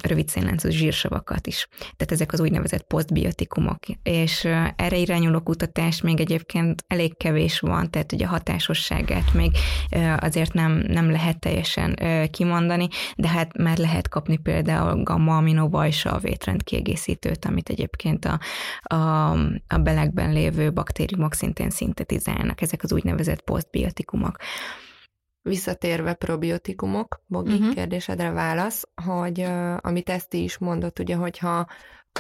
S2: rövid szénláncú zsírsavakat is. Tehát ezek az úgynevezett posztbiotikumok. És erre irányuló kutatás még egyébként elég kevés van, tehát ugye a hatásosságát még azért nem, nem lehet teljesen kimondani, de hát már lehet kapni például gamma aminovajsav étrendkiegészítőt, amit egyébként a, a, a belegben lévő baktériumok szintén szintetizálnak, ezek az úgynevezett posztbiotikumok.
S4: Visszatérve probiotikumok, Bogi uh-huh. kérdésedre válasz, hogy uh, amit ezt is mondott, ugye, hogyha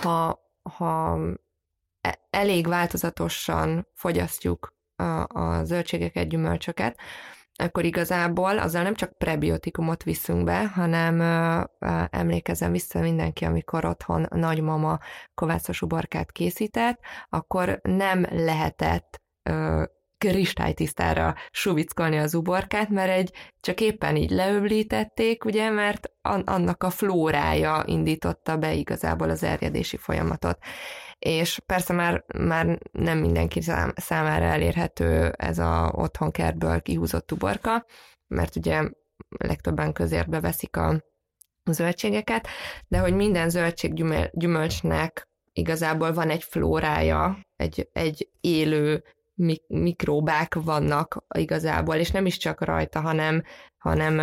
S4: ha, ha e, elég változatosan fogyasztjuk a, a zöldségeket, gyümölcsöket, akkor igazából azzal nem csak prebiotikumot viszünk be, hanem ö, emlékezem vissza mindenki, amikor otthon nagymama kovászos uborkát készített, akkor nem lehetett kristálytisztára suvickolni az uborkát, mert egy csak éppen így leöblítették, ugye, mert annak a flórája indította be igazából az erjedési folyamatot. És persze már, már nem mindenki számára elérhető ez a otthonkertből kihúzott uborka, mert ugye legtöbben közértbe veszik a zöldségeket, de hogy minden zöldség gyümölcsnek igazából van egy flórája, egy, egy élő mikróbák vannak igazából, és nem is csak rajta, hanem, hanem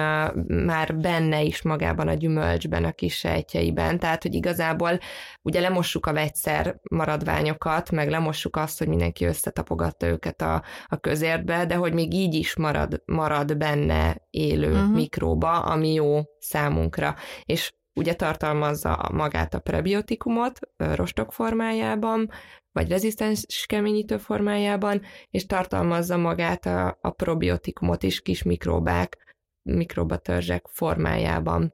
S4: már benne is magában a gyümölcsben, a kis sejtjeiben. Tehát, hogy igazából ugye lemossuk a vegyszer maradványokat, meg lemossuk azt, hogy mindenki összetapogatta őket a, a közértbe, de hogy még így is marad, marad benne élő uh-huh. mikróba, ami jó számunkra. És ugye tartalmazza magát a prebiotikumot rostok formájában, vagy rezisztens keményítő formájában, és tartalmazza magát a, a probiotikumot is, kis mikróbák mikrobatörzsek formájában.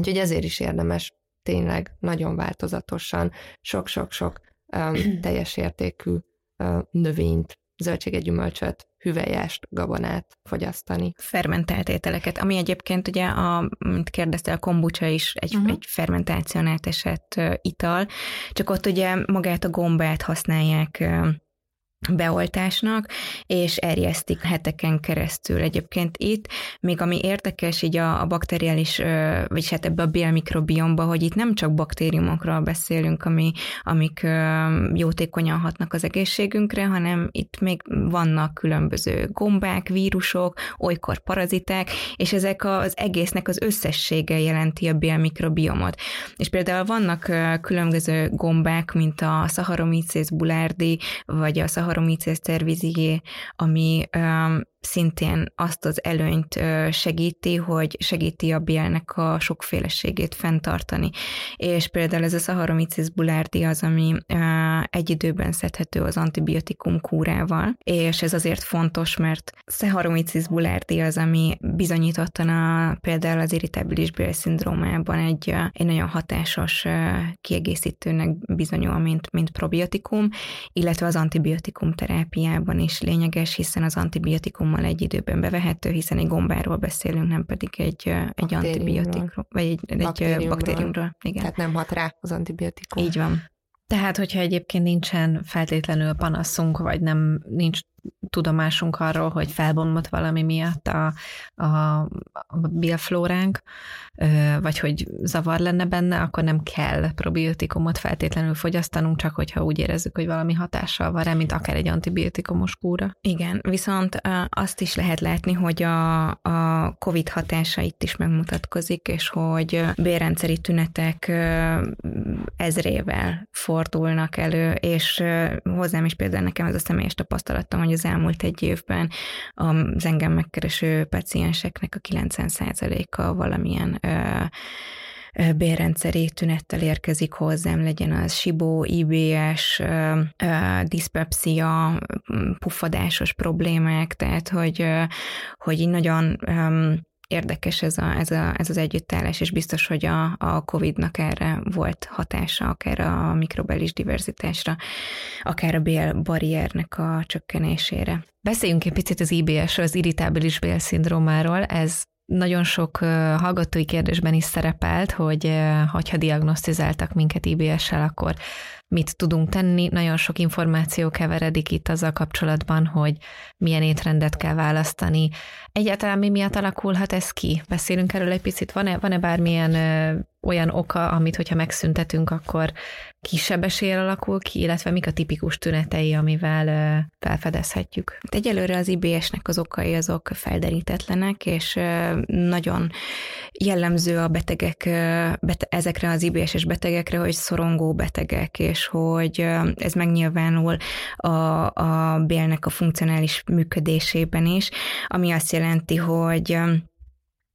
S4: Úgyhogy ezért is érdemes tényleg nagyon változatosan, sok-sok-sok teljes értékű növényt, zöldséget, gyümölcsöt, hüvelyest, gabonát fogyasztani.
S2: Fermentált ételeket, ami egyébként ugye, a, mint kérdezte, a kombucha is egy, uh-huh. egy fermentáción átesett ital, csak ott ugye magát a gombát használják beoltásnak, és erjesztik heteken keresztül. Egyébként itt, még ami érdekes így a, a bakteriális, vagy hát ebbe a bélmikrobiomba, hogy itt nem csak baktériumokról beszélünk, ami, amik jótékonyan hatnak az egészségünkre, hanem itt még vannak különböző gombák, vírusok, olykor paraziták, és ezek az egésznek az összessége jelenti a bélmikrobiomot. És például vannak különböző gombák, mint a Saccharomyces boulardii, vagy a Saccharomyces Saccharomyces cerevisiae, ami szintén azt az előnyt segíti, hogy segíti a bélnek a sokféleségét fenntartani. És például ez a Saccharomyces boulardii az, ami egy időben szedhető az antibiotikum kúrával, és ez azért fontos, mert Saccharomyces boulardii az, ami bizonyítottan a, például az irritabilis bélszindrómában egy, egy nagyon hatásos kiegészítőnek bizonyul, mint, mint probiotikum, illetve az antibiotikum terápiában is lényeges, hiszen az antibiotikum gombámmal egy időben bevehető, hiszen egy gombáról beszélünk, nem pedig egy, egy antibiotikról, vagy egy, egy baktériumról. baktériumról.
S4: Igen. Tehát nem hat rá az antibiotikum.
S2: Így van.
S3: Tehát, hogyha egyébként nincsen feltétlenül panaszunk, vagy nem nincs tudomásunk arról, hogy felbomlott valami miatt a, a, a bioflóránk, vagy hogy zavar lenne benne, akkor nem kell probiotikumot feltétlenül fogyasztanunk, csak hogyha úgy érezzük, hogy valami hatással van rá, mint akár egy antibiotikumos kúra.
S2: Igen, viszont azt is lehet látni, hogy a, a COVID hatása itt is megmutatkozik, és hogy bérrendszeri tünetek ezrével fordulnak elő, és hozzám is például nekem ez a személyes tapasztalatom, hogy az elmúlt egy évben az engem megkereső pacienseknek a 90%-a valamilyen bérrendszeri tünettel érkezik hozzám, legyen az sibó, IBS, diszpepsia, puffadásos problémák, tehát hogy, hogy így nagyon érdekes ez, a, ez, a, ez az együttállás, és biztos, hogy a, a COVID-nak erre volt hatása, akár a mikrobelis diverzitásra, akár a bélbarriernek a csökkenésére.
S3: Beszéljünk egy picit az IBS-ről, az irritábilis bélszindrómáról. Ez nagyon sok hallgatói kérdésben is szerepelt, hogy ha diagnosztizáltak minket IBS-sel, akkor mit tudunk tenni. Nagyon sok információ keveredik itt azzal kapcsolatban, hogy milyen étrendet kell választani. Egyáltalán mi miatt alakulhat ez ki? Beszélünk erről egy picit. Van-e, van-e bármilyen ö, olyan oka, amit, hogyha megszüntetünk, akkor kisebb eséllyel alakul ki, illetve mik a tipikus tünetei, amivel ö, felfedezhetjük?
S2: Hát egyelőre az IBS-nek az okai azok felderítetlenek, és ö, nagyon jellemző a betegek, bete, ezekre az IBS-es betegekre, hogy szorongó betegek, és hogy ez megnyilvánul a, a bélnek a funkcionális működésében is, ami azt jelenti, hogy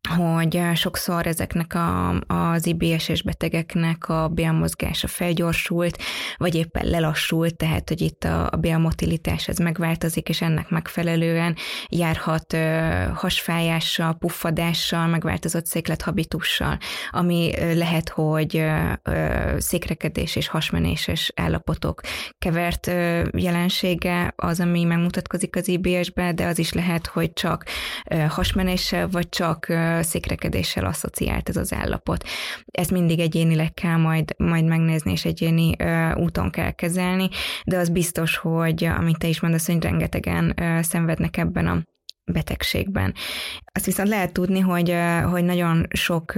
S2: hogy sokszor ezeknek a, az IBS-es betegeknek a bélmozgása felgyorsult, vagy éppen lelassult, tehát hogy itt a, a bélmotilitás ez megváltozik, és ennek megfelelően járhat ö, hasfájással, puffadással, megváltozott széklethabitussal, ami lehet, hogy ö, székrekedés és hasmenéses állapotok kevert ö, jelensége az, ami megmutatkozik az IBS-be, de az is lehet, hogy csak ö, hasmenéssel, vagy csak ö, székrekedéssel asszociált ez az állapot. Ezt mindig egyénileg kell majd, majd megnézni, és egyéni úton kell kezelni, de az biztos, hogy amit te is mondasz, hogy rengetegen szenvednek ebben a betegségben. Azt viszont lehet tudni, hogy, hogy nagyon sok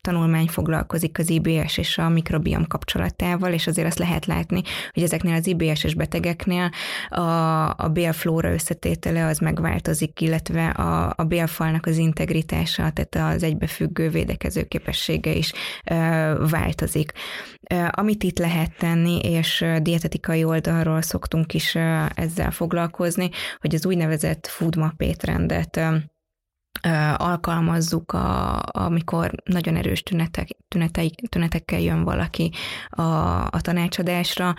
S2: tanulmány foglalkozik az IBS és a mikrobiom kapcsolatával, és azért azt lehet látni, hogy ezeknél az IBS-es betegeknél a, a bélflóra összetétele az megváltozik, illetve a, a bélfalnak az integritása, tehát az egybefüggő védekező képessége is ö, változik. Amit itt lehet tenni, és dietetikai oldalról szoktunk is ezzel foglalkozni, hogy az úgynevezett foodmap étrendet alkalmazzuk, a, amikor nagyon erős tünetek, tünetei, tünetekkel jön valaki a, a tanácsadásra,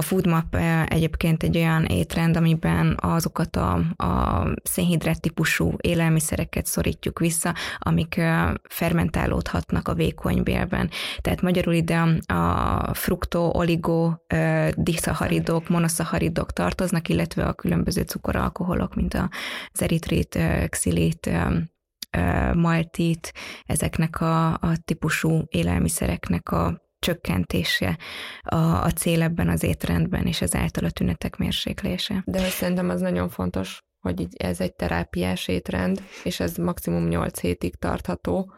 S2: A Foodmap egyébként egy olyan étrend, amiben azokat a, a szénhidrát típusú élelmiszereket szorítjuk vissza, amik fermentálódhatnak a vékonybélben. Tehát magyarul ide a fruktó, oligo, diszaharidok, monoszaharidok tartoznak, illetve a különböző cukoralkoholok, mint az eritrit, xilit, maltit, ezeknek a, a típusú élelmiszereknek a csökkentése a, a cél ebben az étrendben, és ezáltal a tünetek mérséklése.
S4: De szerintem az nagyon fontos, hogy ez egy terápiás étrend, és ez maximum 8 hétig tartható,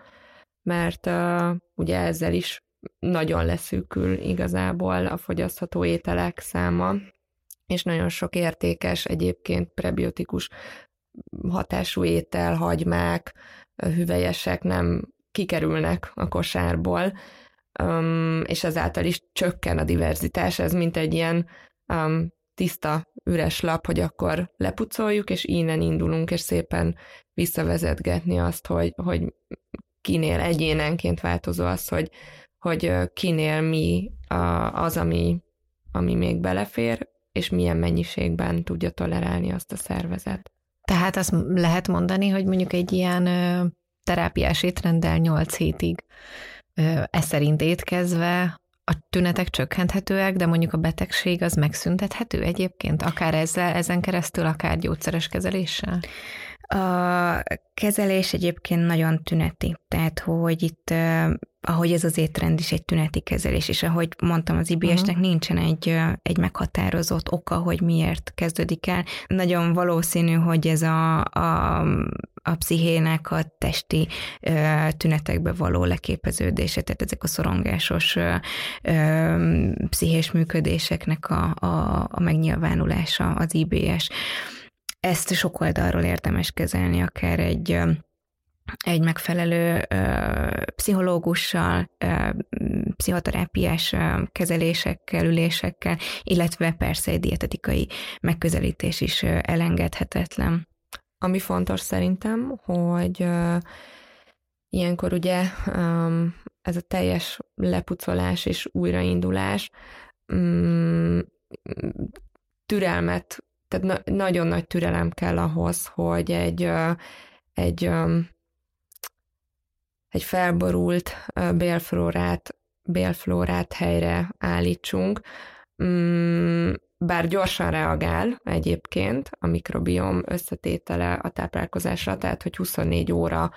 S4: mert uh, ugye ezzel is nagyon leszűkül igazából a fogyasztható ételek száma, és nagyon sok értékes egyébként prebiotikus hatású étel, hagymák, hüvelyesek nem kikerülnek a kosárból, um, és ezáltal is csökken a diverzitás, ez mint egy ilyen um, tiszta, üres lap, hogy akkor lepucoljuk, és innen indulunk, és szépen visszavezetgetni azt, hogy, hogy kinél egyénenként változó az, hogy, hogy kinél mi az, ami, ami még belefér, és milyen mennyiségben tudja tolerálni azt a szervezet.
S3: Tehát azt lehet mondani, hogy mondjuk egy ilyen terápiás étrenddel 8 hétig ez szerint étkezve a tünetek csökkenthetőek, de mondjuk a betegség az megszüntethető egyébként, akár ezzel, ezen keresztül, akár gyógyszeres kezeléssel?
S2: A kezelés egyébként nagyon tüneti, tehát hogy itt, ahogy ez az étrend is egy tüneti kezelés, és ahogy mondtam, az IBS-nek uh-huh. nincsen egy, egy meghatározott oka, hogy miért kezdődik el. Nagyon valószínű, hogy ez a, a, a pszichének a testi ö, tünetekbe való leképeződése, tehát ezek a szorongásos ö, ö, pszichés működéseknek a, a, a megnyilvánulása az IBS ezt sok oldalról érdemes kezelni, akár egy egy megfelelő ö, pszichológussal, ö, pszichoterápiás ö, kezelésekkel, ülésekkel, illetve persze egy dietetikai megközelítés is ö, elengedhetetlen.
S4: Ami fontos szerintem, hogy ö, ilyenkor ugye ö, ez a teljes lepucolás és újraindulás ö, türelmet tehát na- nagyon nagy türelem kell ahhoz, hogy egy, egy, egy felborult bélflórát, bélflórát helyre állítsunk, mm, bár gyorsan reagál egyébként a mikrobiom összetétele a táplálkozásra, tehát hogy 24 óra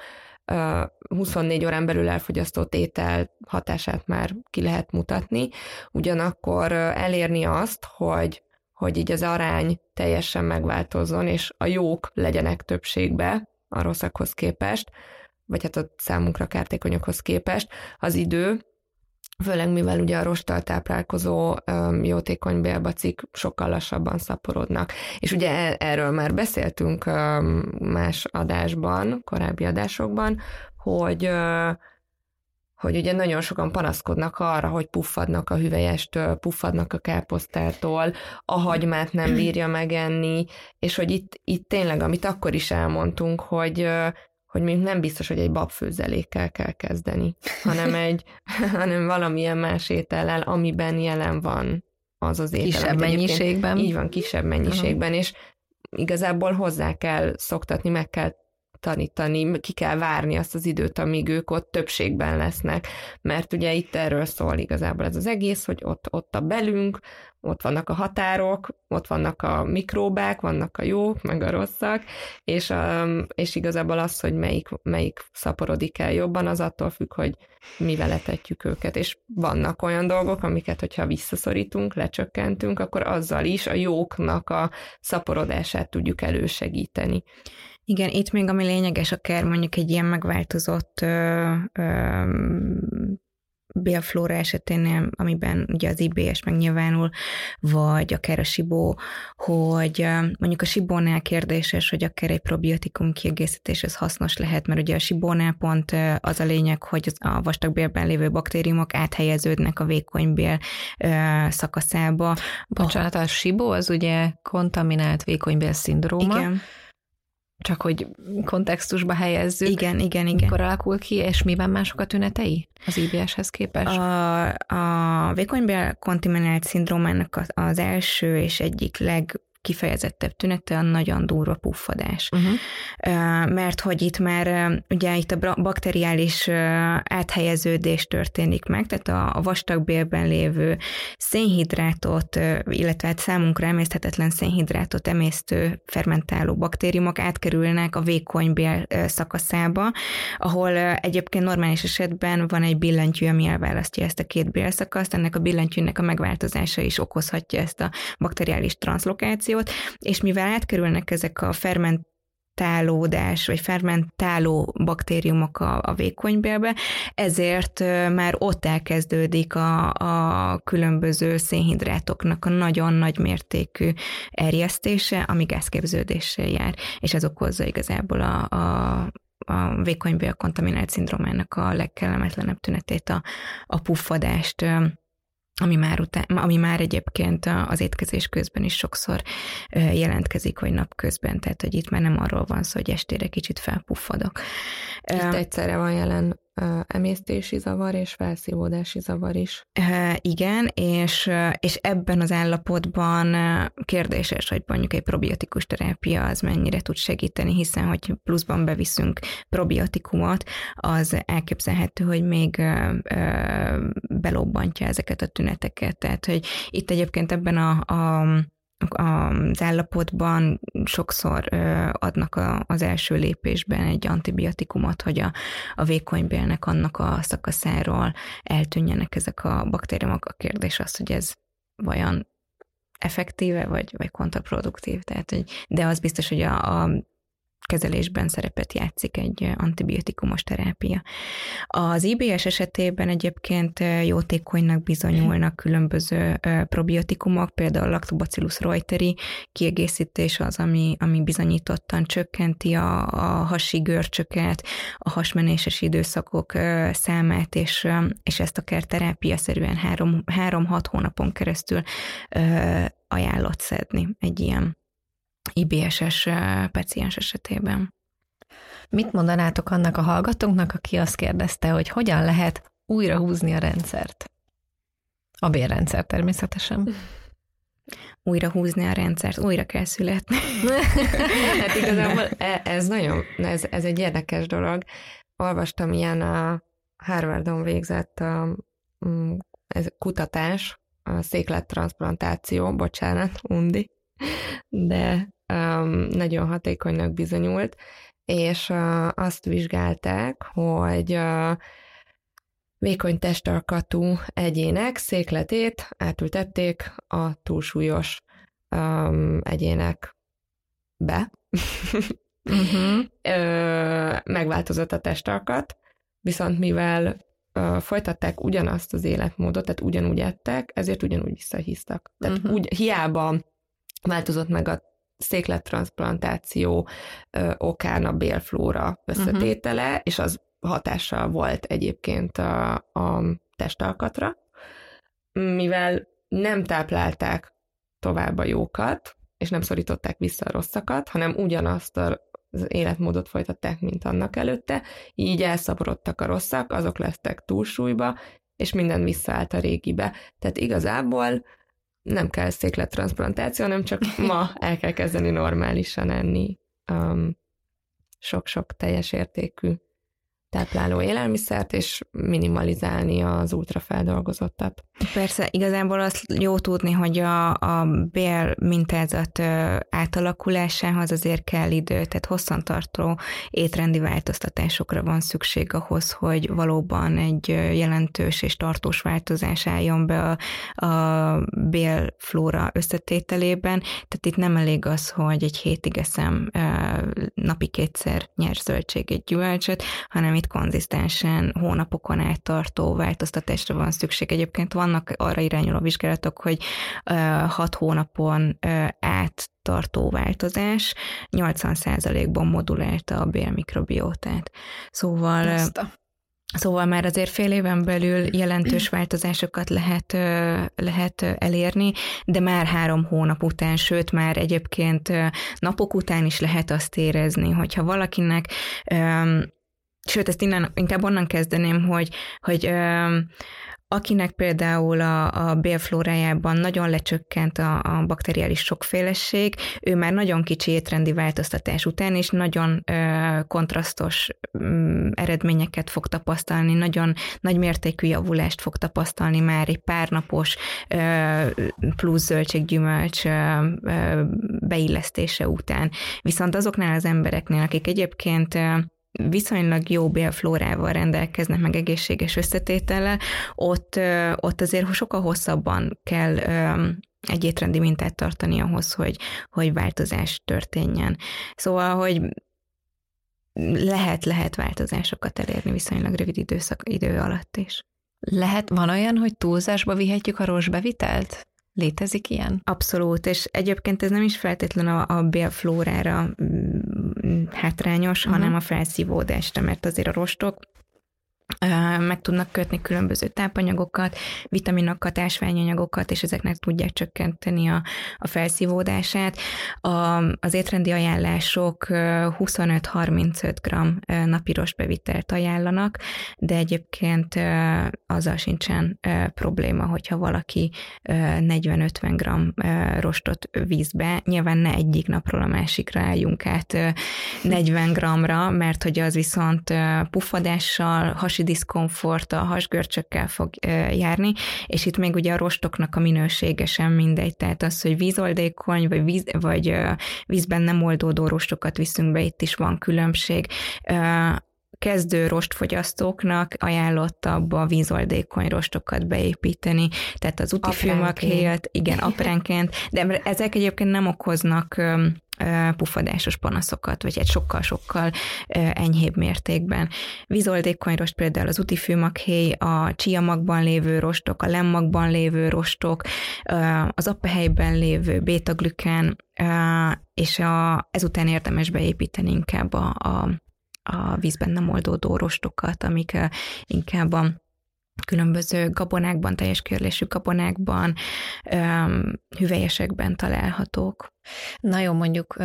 S4: 24 órán belül elfogyasztott étel hatását már ki lehet mutatni, ugyanakkor elérni azt, hogy hogy így az arány teljesen megváltozzon, és a jók legyenek többségbe a rosszakhoz képest, vagy hát a számunkra kártékonyokhoz képest, az idő, főleg mivel ugye a rostal táplálkozó jótékony bélbacik sokkal lassabban szaporodnak. És ugye e- erről már beszéltünk más adásban, korábbi adásokban, hogy hogy ugye nagyon sokan panaszkodnak arra, hogy puffadnak a hüvelyestől, puffadnak a káposztától, a hagymát nem bírja megenni, és hogy itt, itt tényleg, amit akkor is elmondtunk, hogy hogy még nem biztos, hogy egy babfőzelékkel kell kezdeni, hanem egy, hanem valamilyen más étellel, amiben jelen van az az étel.
S3: Kisebb mennyiségben.
S4: Így van, kisebb mennyiségben, uh-huh. és igazából hozzá kell szoktatni, meg kell tanítani, ki kell várni azt az időt, amíg ők ott többségben lesznek, mert ugye itt erről szól igazából ez az egész, hogy ott, ott a belünk, ott vannak a határok, ott vannak a mikróbák, vannak a jók, meg a rosszak, és, um, és igazából az, hogy melyik, melyik szaporodik el jobban, az attól függ, hogy mi veletetjük őket, és vannak olyan dolgok, amiket, hogyha visszaszorítunk, lecsökkentünk, akkor azzal is a jóknak a szaporodását tudjuk elősegíteni.
S2: Igen, itt még ami lényeges, akár mondjuk egy ilyen megváltozott ö, ö, bélflóra esetén, amiben ugye az IBS megnyilvánul, vagy akár a sibó, hogy mondjuk a sibónál kérdéses, hogy akár egy probiotikum kiegészítés ez hasznos lehet, mert ugye a sibónál pont az a lényeg, hogy a vastagbélben lévő baktériumok áthelyeződnek a vékonybél szakaszába.
S3: Bocsánat, a sibó az ugye kontaminált vékonybél szindróma.
S2: Igen
S3: csak hogy kontextusba helyezzük.
S2: Igen, igen, igen.
S3: Mikor alakul ki, és miben mások a tünetei az IBS-hez képest?
S2: A, a vékonybél kontimenált szindrómának az első és egyik leg kifejezettebb tünete a nagyon durva puffadás. Uh-huh. Mert hogy itt már ugye itt a bakteriális áthelyeződés történik meg, tehát a vastagbélben lévő szénhidrátot, illetve hát számunkra emészthetetlen szénhidrátot emésztő fermentáló baktériumok átkerülnek a vékonybél szakaszába, ahol egyébként normális esetben van egy billentyű, ami elválasztja ezt a két bélszakaszt, ennek a billentyűnek a megváltozása is okozhatja ezt a bakteriális transzlokációt, fermentációt, és mivel átkerülnek ezek a ferment fermentálódás, vagy fermentáló baktériumok a, a vékonybélbe, ezért már ott elkezdődik a, a különböző szénhidrátoknak a nagyon nagy mértékű erjesztése, ami gázképződéssel jár, és ez okozza igazából a, a a vékonybél kontaminált szindrómának a legkellemetlenebb tünetét, a, a puffadást, ami már, után, ami már egyébként az étkezés közben is sokszor jelentkezik, vagy napközben, tehát hogy itt már nem arról van szó, hogy estére kicsit felpuffadok.
S4: Itt egyszerre van jelen emésztési zavar és felszívódási zavar is.
S2: Igen, és, és ebben az állapotban kérdéses, hogy mondjuk egy probiotikus terápia az mennyire tud segíteni, hiszen hogy pluszban beviszünk probiotikumot, az elképzelhető, hogy még belobbantja ezeket a tüneteket. Tehát, hogy itt egyébként ebben a, a az állapotban sokszor adnak az első lépésben egy antibiotikumot, hogy a, a vékonybélnek annak a szakaszáról eltűnjenek ezek a baktériumok. A kérdés az, hogy ez vajon effektíve, vagy, vagy kontraproduktív. Tehát, hogy, de az biztos, hogy a, a kezelésben szerepet játszik egy antibiotikumos terápia. Az IBS esetében egyébként jótékonynak bizonyulnak különböző probiotikumok, például a Lactobacillus reuteri kiegészítés az, ami, ami bizonyítottan csökkenti a, a hasi görcsöket, a hasmenéses időszakok számát, és, és ezt akár terápiaszerűen három-hat hónapon keresztül ajánlott szedni egy ilyen IBS-es paciens esetében.
S3: Mit mondanátok annak a hallgatónknak, aki azt kérdezte, hogy hogyan lehet újra húzni a rendszert? A bérrendszer természetesen.
S2: Újra húzni a rendszert, újra kell születni.
S4: hát igazából e, ez nagyon, ez, ez egy érdekes dolog. Olvastam ilyen a Harvardon végzett a, mm, ez kutatás, a széklettransplantáció, bocsánat, undi, de nagyon hatékonynak bizonyult, és azt vizsgálták, hogy vékony testalkatú egyének székletét átültették a túlsúlyos um, egyének be. uh-huh. Ö, megváltozott a testalkat, viszont mivel ö, folytatták ugyanazt az életmódot, tehát ugyanúgy ettek, ezért ugyanúgy visszahíztak. Tehát uh-huh. úgy, hiába változott meg a széklettransplantáció okán a bélflóra összetétele, uh-huh. és az hatással volt egyébként a, a testalkatra, mivel nem táplálták tovább a jókat, és nem szorították vissza a rosszakat, hanem ugyanazt az életmódot folytatták, mint annak előtte, így elszaporodtak a rosszak, azok lesztek túlsúlyba, és minden visszaállt a régibe. Tehát igazából nem kell széklettransplantáció, hanem csak ma el kell kezdeni normálisan enni um, sok-sok teljes értékű tápláló élelmiszert, és minimalizálni az ultrafeldolgozottat.
S2: Persze, igazából azt jó tudni, hogy a, a bél mintázat átalakulásához azért kell idő, tehát hosszantartó étrendi változtatásokra van szükség ahhoz, hogy valóban egy jelentős és tartós változás álljon be a, a bélflóra összetételében, tehát itt nem elég az, hogy egy hétig eszem napi kétszer nyers zöldséget, gyümölcsöt, hanem itt konzisztensen hónapokon át tartó változtatásra van szükség. Egyébként vannak arra irányuló vizsgálatok, hogy hat hónapon át tartó változás 80%-ban modulálta a bélmikrobiótát. Szóval... Azta. Szóval már azért fél éven belül jelentős változásokat lehet, lehet elérni, de már három hónap után, sőt már egyébként napok után is lehet azt érezni, hogyha valakinek Sőt, ezt innen, inkább onnan kezdeném, hogy, hogy Akinek például a, a bélflórájában nagyon lecsökkent a, a bakteriális sokféleség, ő már nagyon kicsi étrendi változtatás után, és nagyon ö, kontrasztos ö, eredményeket fog tapasztalni, nagyon nagy mértékű javulást fog tapasztalni már egy párnapos ö, plusz zöldséggyümölcs ö, ö, beillesztése után. Viszont azoknál az embereknél, akik egyébként viszonylag jó bélflórával rendelkeznek, meg egészséges összetétellel, ott, ott azért sokkal hosszabban kell egy étrendi mintát tartani ahhoz, hogy, hogy változás történjen. Szóval, hogy lehet, lehet változásokat elérni viszonylag rövid időszak, idő alatt is.
S3: Lehet, van olyan, hogy túlzásba vihetjük a rostbevitelt? Létezik ilyen?
S2: Abszolút, és egyébként ez nem is feltétlen a, a bélflórára mm, hátrányos, uh-huh. hanem a felszívódásra, mert azért a rostok meg tudnak kötni különböző tápanyagokat, vitaminokat, ásványanyagokat, és ezeknek tudják csökkenteni a, a felszívódását. A, az étrendi ajánlások 25-35 g napi rostbevitelt ajánlanak, de egyébként azzal sincsen probléma, hogyha valaki 40-50 g rostot vízbe, nyilván ne egyik napról a másikra álljunk át 40 g-ra, mert hogy az viszont pufadással, hasi diszkomfort, a hasgörcsökkel fog járni, és itt még ugye a rostoknak a minősége sem mindegy, tehát az, hogy vízoldékony, vagy, víz, vagy vízben nem oldódó rostokat viszünk be, itt is van különbség kezdő rostfogyasztóknak ajánlottabb a vízoldékony rostokat beépíteni, tehát az úti fűmakhéjat, igen, apránként, de ezek egyébként nem okoznak pufadásos panaszokat, vagy egy sokkal-sokkal enyhébb mértékben. Vízoldékony rost például az utifűmakhéj, a csiamagban lévő rostok, a lemmagban lévő rostok, az appehelyben lévő bétaglükán, és a, ezután érdemes beépíteni inkább a, a, a vízben nem oldódó rostokat, amik inkább a különböző gabonákban, teljes körlésű gabonákban, hüvelyesekben találhatók.
S3: Na jó, mondjuk,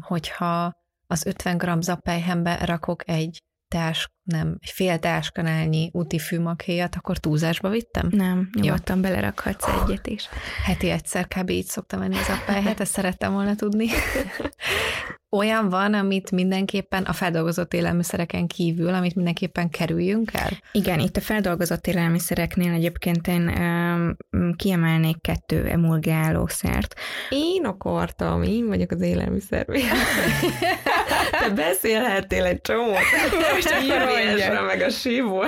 S3: hogyha az 50 g zappelyhembe rakok egy tás, nem, egy fél táskanálnyi úti fűmakhéjat, akkor túlzásba vittem?
S2: Nem, nyugodtan ja. belerakhatsz egyet is.
S3: Heti egyszer kb. így szoktam menni az appelyhet, ezt szerettem volna tudni. Olyan van, amit mindenképpen a feldolgozott élelmiszereken kívül, amit mindenképpen kerüljünk el?
S2: Igen, itt a feldolgozott élelmiszereknél egyébként én um, kiemelnék kettő emulgálószert.
S4: Én akartam, én vagyok az élelmiszer. Te beszélhettél egy csomót. Most írvényesre meg a sívor.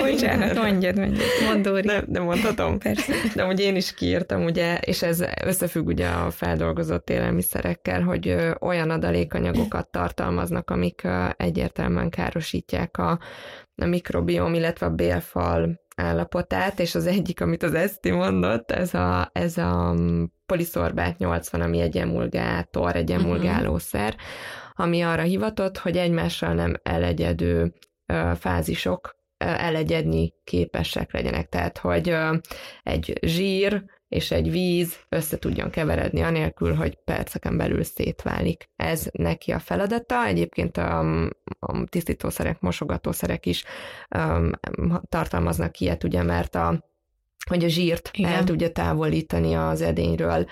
S2: Bocsánat, mondjad, mondjad.
S4: Mondd, De, de mondhatom?
S2: Persze.
S4: De ugye én is kiírtam, ugye, és ez összefügg ugye a feldolgozott élelmiszerekkel, hogy olyan adalék adalékanyagokat tartalmaznak, amik egyértelműen károsítják a, a mikrobiom, illetve a bélfal állapotát, és az egyik, amit az Eszti mondott, ez a, ez a mm, poliszorbát 80, ami egy emulgátor, egy mhm. emulgálószer, ami arra hivatott, hogy egymással nem elegyedő fázisok elegyedni képesek legyenek. Tehát, hogy egy zsír és egy víz össze tudjon keveredni, anélkül, hogy perceken belül szétválik. Ez neki a feladata. Egyébként a, a tisztítószerek, mosogatószerek is um, tartalmaznak ilyet, ugye, mert a hogy a zsírt Igen. el tudja távolítani az edényről,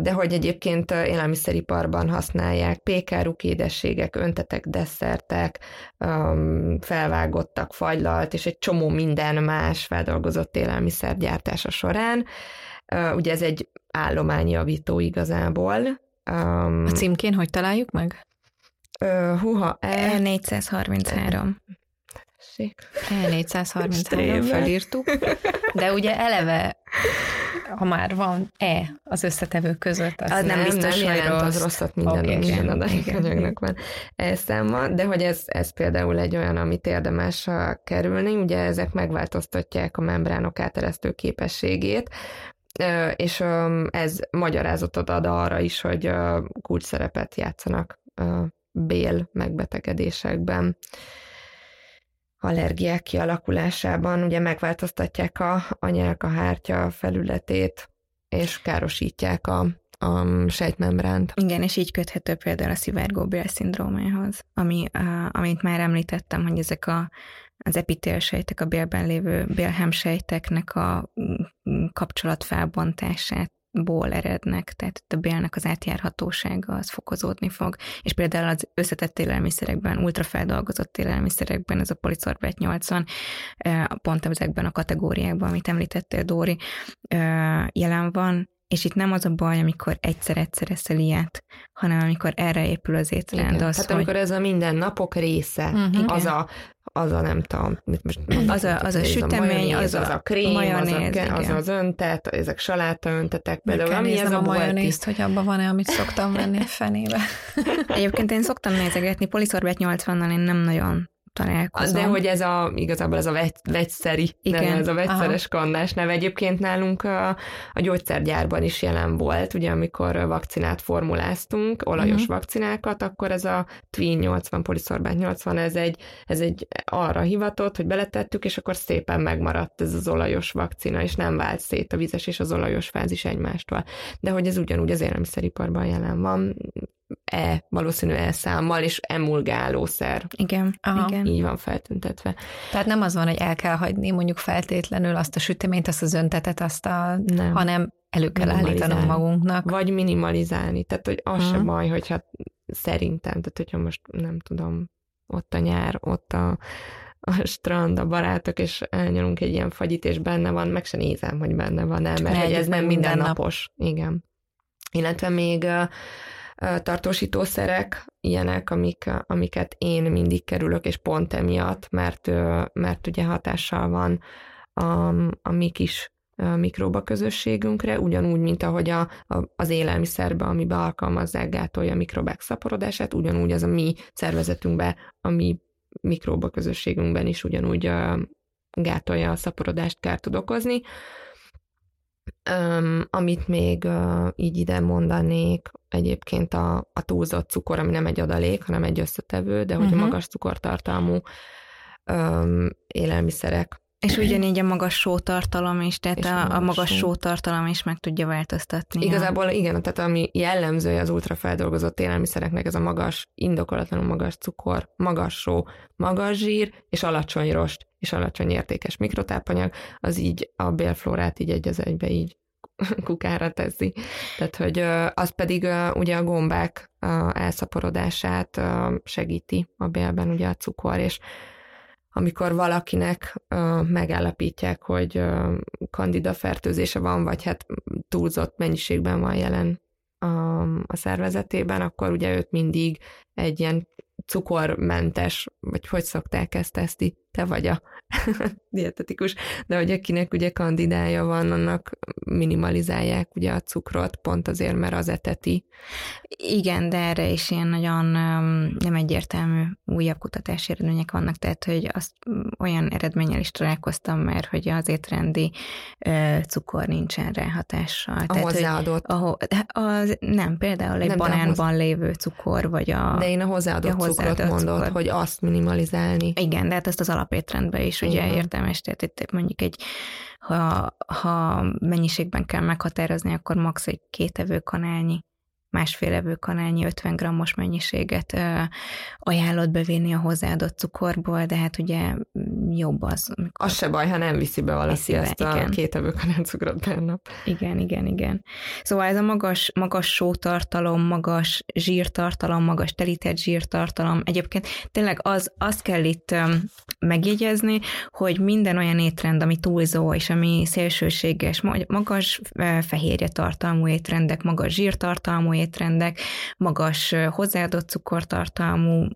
S4: de hogy egyébként élelmiszeriparban használják pékáruk, édességek, öntetek, desszertek, felvágottak, fagylalt, és egy csomó minden más feldolgozott élelmiszer gyártása során. Ugye ez egy állományjavító igazából.
S3: A címkén hogy találjuk meg?
S4: Huha,
S2: E... 433
S3: tessék. 433 felírtuk, de ugye eleve, ha már van E az összetevők között,
S4: az, az nem, nem biztos, nem hogy rossz. az rosszat minden, okay, minden adalékanyagnak van E száma, de hogy ez, ez például egy olyan, amit érdemes kerülni, ugye ezek megváltoztatják a membránok áteresztő képességét, és ez magyarázatot ad arra is, hogy kulcs szerepet játszanak bél megbetegedésekben. Allergiák kialakulásában, ugye megváltoztatják a, a nyálkahártya felületét, és károsítják a, a sejtmembránt.
S2: Igen, és így köthető például a szivárgó bélszindrómához, ami, a, amit már említettem, hogy ezek a, az epitélsejtek, a bélben lévő bélhemsejteknek a mm, kapcsolatfelbontását ból erednek, tehát a bélnek az átjárhatósága az fokozódni fog, és például az összetett élelmiszerekben, ultrafeldolgozott élelmiszerekben ez a policorbát 80, pont ezekben a kategóriákban, amit említettél, Dóri, jelen van, és itt nem az a baj, amikor egyszer-egyszer eszel ilyet, hanem amikor erre épül az étrend.
S4: Igen,
S2: az,
S4: hát
S2: hogy...
S4: amikor ez a minden napok része, uh-huh. az a az a nem tudom, mit most
S2: mondom, az a, az a sütemény,
S4: az, az, a krém, majonéz, az, a, az az öntet, ezek saláta öntetek,
S3: például ami ez a, a majonézt, hogy abban van-e, amit szoktam venni fenébe.
S2: Egyébként én szoktam nézegetni, poliszorbeet 80-nal én nem nagyon találkozom.
S4: De hogy ez a, igazából ez a vegy, vegyszeri, Igen. Neve, ez a vegyszeres Aha. kandás neve. Egyébként nálunk a, a gyógyszergyárban is jelen volt, ugye amikor vakcinát formuláztunk, olajos uh-huh. vakcinákat, akkor ez a Twin 80, poliszorбát 80, ez egy, ez egy arra hivatott, hogy beletettük, és akkor szépen megmaradt ez az olajos vakcina, és nem vált szét a vizes és az olajos fázis egymástól. De hogy ez ugyanúgy az élelmiszeriparban jelen van, E, valószínű E számmal, és emulgálószer.
S2: Igen, Aha. igen.
S4: Így van feltüntetve.
S3: Tehát nem az van, hogy el kell hagyni mondjuk feltétlenül azt a süteményt, azt az öntetet, azt a, nem. hanem elő kell állítanunk magunknak.
S4: Vagy minimalizálni. Tehát, hogy az uh-huh. se baj, hogyha szerintem, tehát hogyha most nem tudom, ott a nyár, ott a, a strand, a barátok, és elnyomunk egy ilyen fagyit, és benne van, meg se nézem, hogy benne van el, mert hogy ez nem mindennapos. Minden nap. Igen. Illetve még tartósítószerek, ilyenek, amik, amiket én mindig kerülök, és pont emiatt, mert, mert ugye hatással van a, a mi kis mikróba közösségünkre, ugyanúgy, mint ahogy a, a, az élelmiszerbe, amibe alkalmazzák, gátolja a mikrobák szaporodását, ugyanúgy az a mi szervezetünkbe, a mi mikróba közösségünkben is ugyanúgy gátolja a szaporodást, kárt tud okozni. Um, amit még uh, így ide mondanék, egyébként a, a túlzott cukor, ami nem egy adalék, hanem egy összetevő, de hogy uh-huh. a mhm. magas cukortartalmú um, élelmiszerek
S2: és ugyanígy a magas sótartalom is, tehát a, a, a magas sótartalom is meg tudja változtatni.
S4: Igazából a... igen, tehát ami jellemző az ultrafeldolgozott élelmiszereknek, ez a magas, indokolatlanul magas cukor, magas só, magas zsír, és alacsony rost, és alacsony értékes mikrotápanyag, az így a bélflórát így egy az egybe így kukára teszi. Tehát, hogy az pedig ugye a gombák elszaporodását segíti a bélben, ugye a cukor, és amikor valakinek uh, megállapítják, hogy uh, kandida fertőzése van, vagy hát túlzott mennyiségben van jelen a, a szervezetében, akkor ugye őt mindig egy ilyen cukormentes, vagy hogy szokták ezt teszti, te vagy a dietetikus, de hogy akinek ugye kandidája van, annak minimalizálják ugye a cukrot, pont azért, mert az eteti.
S2: Igen, de erre is ilyen nagyon nem egyértelmű újabb kutatási eredmények vannak, tehát hogy azt olyan eredménnyel is találkoztam, mert hogy az étrendi cukor nincsen rá hatással. A
S4: tehát, hozzáadott.
S2: Hogy, ahol, az, nem, például egy nem, banánban hozzá... lévő cukor, vagy a...
S4: De én a hozzáadott, a hozzáadott cukrot mondod, cukor. hogy azt minimalizálni.
S2: Igen, de hát ezt az alapétrendben is is ugye Igen. értelmes, tehát itt mondjuk egy, ha, ha mennyiségben kell meghatározni, akkor max. egy két evőkanálnyi másfél evőkanálnyi 50 grammos mennyiséget ö, ajánlott bevinni a hozzáadott cukorból, de hát ugye jobb az.
S4: Az se baj, ha nem viszi be valaki viszi be, ezt a igen. két evőkanál cukrot per nap.
S2: Igen, igen, igen. Szóval ez a magas, magas sótartalom, magas zsírtartalom, magas telített zsírtartalom, egyébként tényleg az, azt kell itt megjegyezni, hogy minden olyan étrend, ami túlzó és ami szélsőséges, magas fehérje tartalmú étrendek, magas zsírtartalmú étrendek, magas hozzáadott cukortartalmú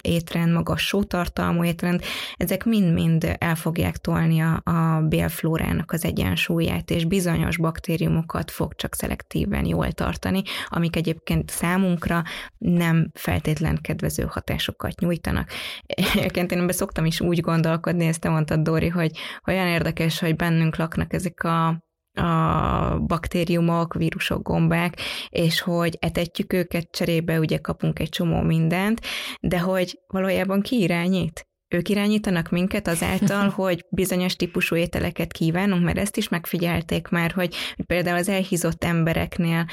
S2: étrend, magas sótartalmú étrend, ezek mind-mind el fogják tolni a, a bélflórának az egyensúlyát, és bizonyos baktériumokat fog csak szelektíven jól tartani, amik egyébként számunkra nem feltétlen kedvező hatásokat nyújtanak. Egyébként én szoktam is úgy gondolkodni, ezt te mondtad, Dori, hogy olyan érdekes, hogy bennünk laknak ezek a a baktériumok, vírusok, gombák, és hogy etetjük őket, cserébe ugye kapunk egy csomó mindent, de hogy valójában ki irányít? Ők irányítanak minket azáltal, hogy bizonyos típusú ételeket kívánunk, mert ezt is megfigyelték már, hogy például az elhízott embereknél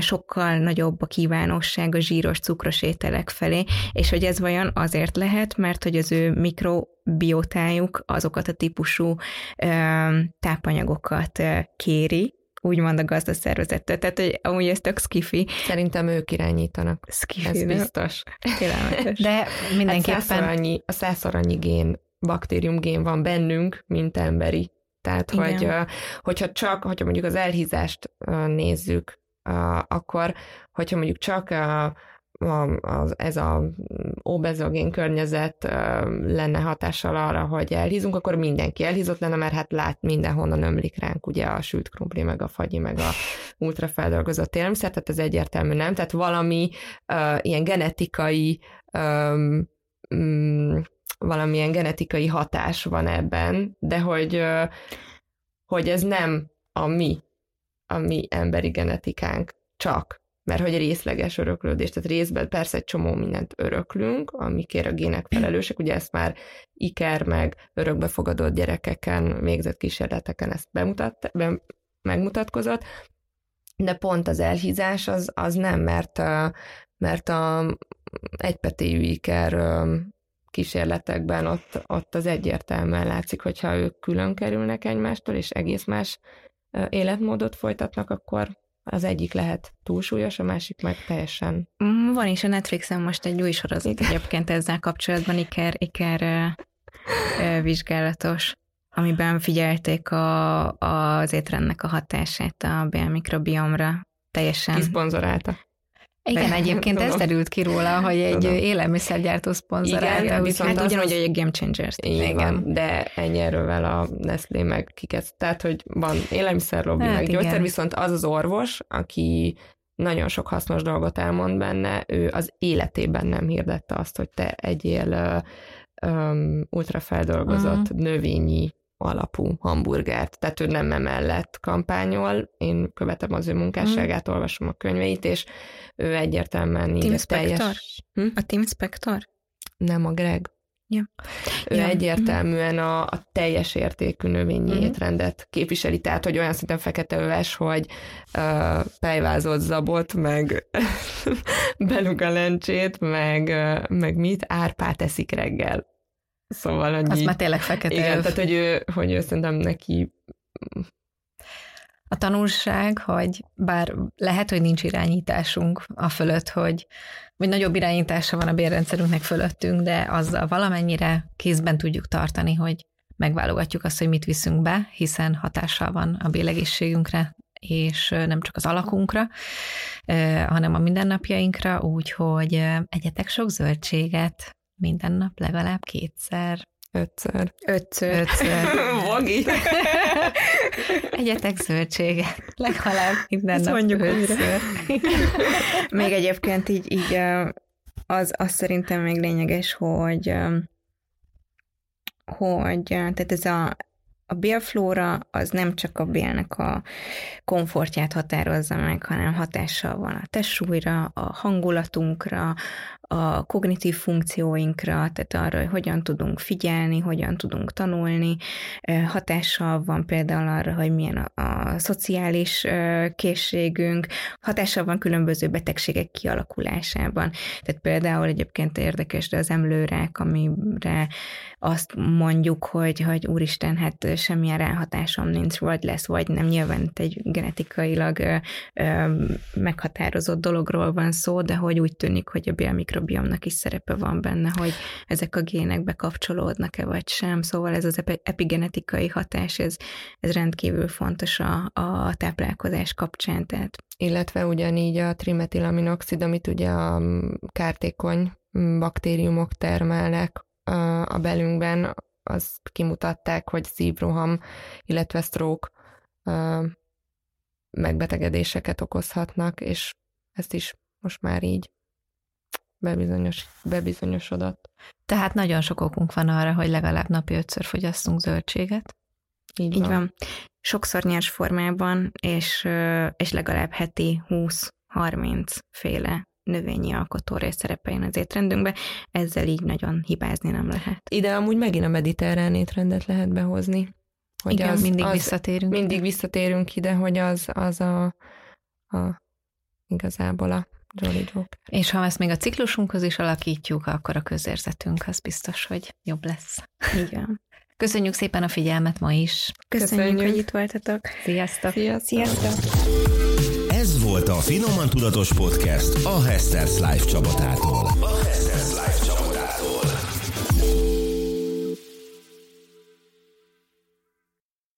S2: sokkal nagyobb a kívánóság a zsíros, cukros ételek felé, és hogy ez vajon azért lehet, mert hogy az ő mikrobiotájuk azokat a típusú tápanyagokat kéri, úgymond a gazdaszervezettől. Tehát, hogy amúgy ez tök skifi.
S4: Szerintem ők irányítanak.
S2: Skifi,
S4: ez biztos.
S3: De mindenképpen... Hát
S4: százszor annyi, a százszor annyi gén, baktérium gén van bennünk, mint emberi. Tehát, hogy, hogyha csak, hogyha mondjuk az elhízást nézzük, akkor, hogyha mondjuk csak a, az, ez a obezogén környezet lenne hatással arra, hogy elhízunk, akkor mindenki elhízott lenne, mert hát lát mindenhonnan ömlik ránk ugye a sült krumpli, meg a fagyi, meg a ultrafeldolgozott élelmiszer, tehát ez egyértelmű nem, tehát valami uh, ilyen genetikai um, um, valamilyen genetikai hatás van ebben, de hogy, hogy ez nem a mi, a mi emberi genetikánk csak, mert hogy részleges öröklődés, tehát részben persze egy csomó mindent öröklünk, amikért a gének felelősek, ugye ezt már Iker meg örökbefogadott gyerekeken végzett kísérleteken ezt bemutat, be, megmutatkozott, de pont az elhízás az, az nem, mert, mert a egypetéjű Iker kísérletekben ott, ott az egyértelműen látszik, hogyha ők külön kerülnek egymástól, és egész más életmódot folytatnak, akkor az egyik lehet túlsúlyos, a másik meg teljesen.
S2: Mm, van is a Netflixen most egy új sorozat Igen. egyébként ezzel kapcsolatban, Iker, Iker vizsgálatos, amiben figyelték a, az étrendnek a hatását a bélmikrobiomra. Teljesen.
S4: Kiszponzorálta.
S3: Igen, egyébként ez derült ki róla, hogy egy Tudom. élelmiszergyártó szponzorálta.
S2: Igen, viszont hát ugyanúgy, hogy egy game changers.
S4: Igen, de ennyi erővel a Nestlé meg kikezd. Tehát, hogy van élelmiszerlobbi, hát meg igen. gyógyszer, viszont az az orvos, aki nagyon sok hasznos dolgot elmond benne, ő az életében nem hirdette azt, hogy te egyél um, ultrafeldolgozott uh-huh. növényi alapú hamburgert, tehát ő nem emellett kampányol, én követem az ő munkásságát, hmm. olvasom a könyveit, és ő egyértelműen
S2: így Team a teljes... Hm? A Team Spector?
S4: Nem, a Greg.
S2: Ja.
S4: Ő ja. egyértelműen a, a teljes értékű növényi mm. étrendet képviseli, tehát, hogy olyan szinten fekete öves, hogy uh, zabot, meg beluga lencsét, meg, uh, meg mit, árpát eszik reggel. Szóval, hogy
S3: Az így, már tényleg fekete.
S4: Igen, tehát, hogy ő, hogy ő szerintem neki
S3: a tanulság, hogy bár lehet, hogy nincs irányításunk a fölött, hogy vagy nagyobb irányítása van a bérrendszerünknek fölöttünk, de azzal valamennyire kézben tudjuk tartani, hogy megválogatjuk azt, hogy mit viszünk be, hiszen hatással van a bélegészségünkre, és nem csak az alakunkra, hanem a mindennapjainkra, úgyhogy egyetek sok zöldséget, minden nap legalább kétszer.
S4: Ötször.
S2: Ötször.
S3: Ötször.
S4: Vagi.
S3: Egyetek zöldséget. Legalább minden Ezt nap mondjuk ötször.
S2: még egyébként így, így az, az szerintem még lényeges, hogy hogy tehát ez a a bélflóra az nem csak a bélnek a komfortját határozza meg, hanem hatással van a testsúlyra, a hangulatunkra, a kognitív funkcióinkra, tehát arra, hogy hogyan tudunk figyelni, hogyan tudunk tanulni, hatással van például arra, hogy milyen a, a szociális készségünk, hatással van különböző betegségek kialakulásában. Tehát például egyébként érdekes, de az emlőrák, amire azt mondjuk, hogy, hogy úristen, hát semmilyen ráhatásom nincs, vagy lesz, vagy nem. Nyilván egy genetikailag ö, ö, meghatározott dologról van szó, de hogy úgy tűnik, hogy a bélmikrobiomnak is szerepe van benne, hogy ezek a gének bekapcsolódnak-e vagy sem. Szóval ez az epigenetikai hatás, ez, ez rendkívül fontos a, a táplálkozás kapcsán. Tehát.
S4: Illetve ugyanígy a trimetilaminoxid, amit ugye a kártékony baktériumok termelnek a belünkben, azt kimutatták, hogy szívroham, illetve stroke megbetegedéseket okozhatnak, és ezt is most már így bebizonyos, bebizonyosodott.
S3: Tehát nagyon sok okunk van arra, hogy legalább napi ötször fogyasszunk zöldséget.
S2: Így, Így van. van. Sokszor nyers formában, és, és legalább heti 20-30 féle növényi alkotórés szerepeljen az étrendünkbe, ezzel így nagyon hibázni nem lehet.
S4: Ide amúgy megint a mediterrán étrendet lehet behozni.
S3: Hogy Igen, az, mindig az, visszatérünk.
S4: Mindig visszatérünk ide, hogy az, az a, a igazából a Jolly Joker.
S3: És ha ezt még a ciklusunkhoz is alakítjuk, akkor a közérzetünk az biztos, hogy jobb lesz.
S2: Igen.
S3: Köszönjük szépen a figyelmet ma is.
S2: Köszönjük, Köszönjük. hogy itt voltatok.
S3: Sziasztok.
S2: Sziasztok. Sziasztok.
S1: Ez volt a Finoman Tudatos Podcast a Hesters Life csapatától. A Hesters Life.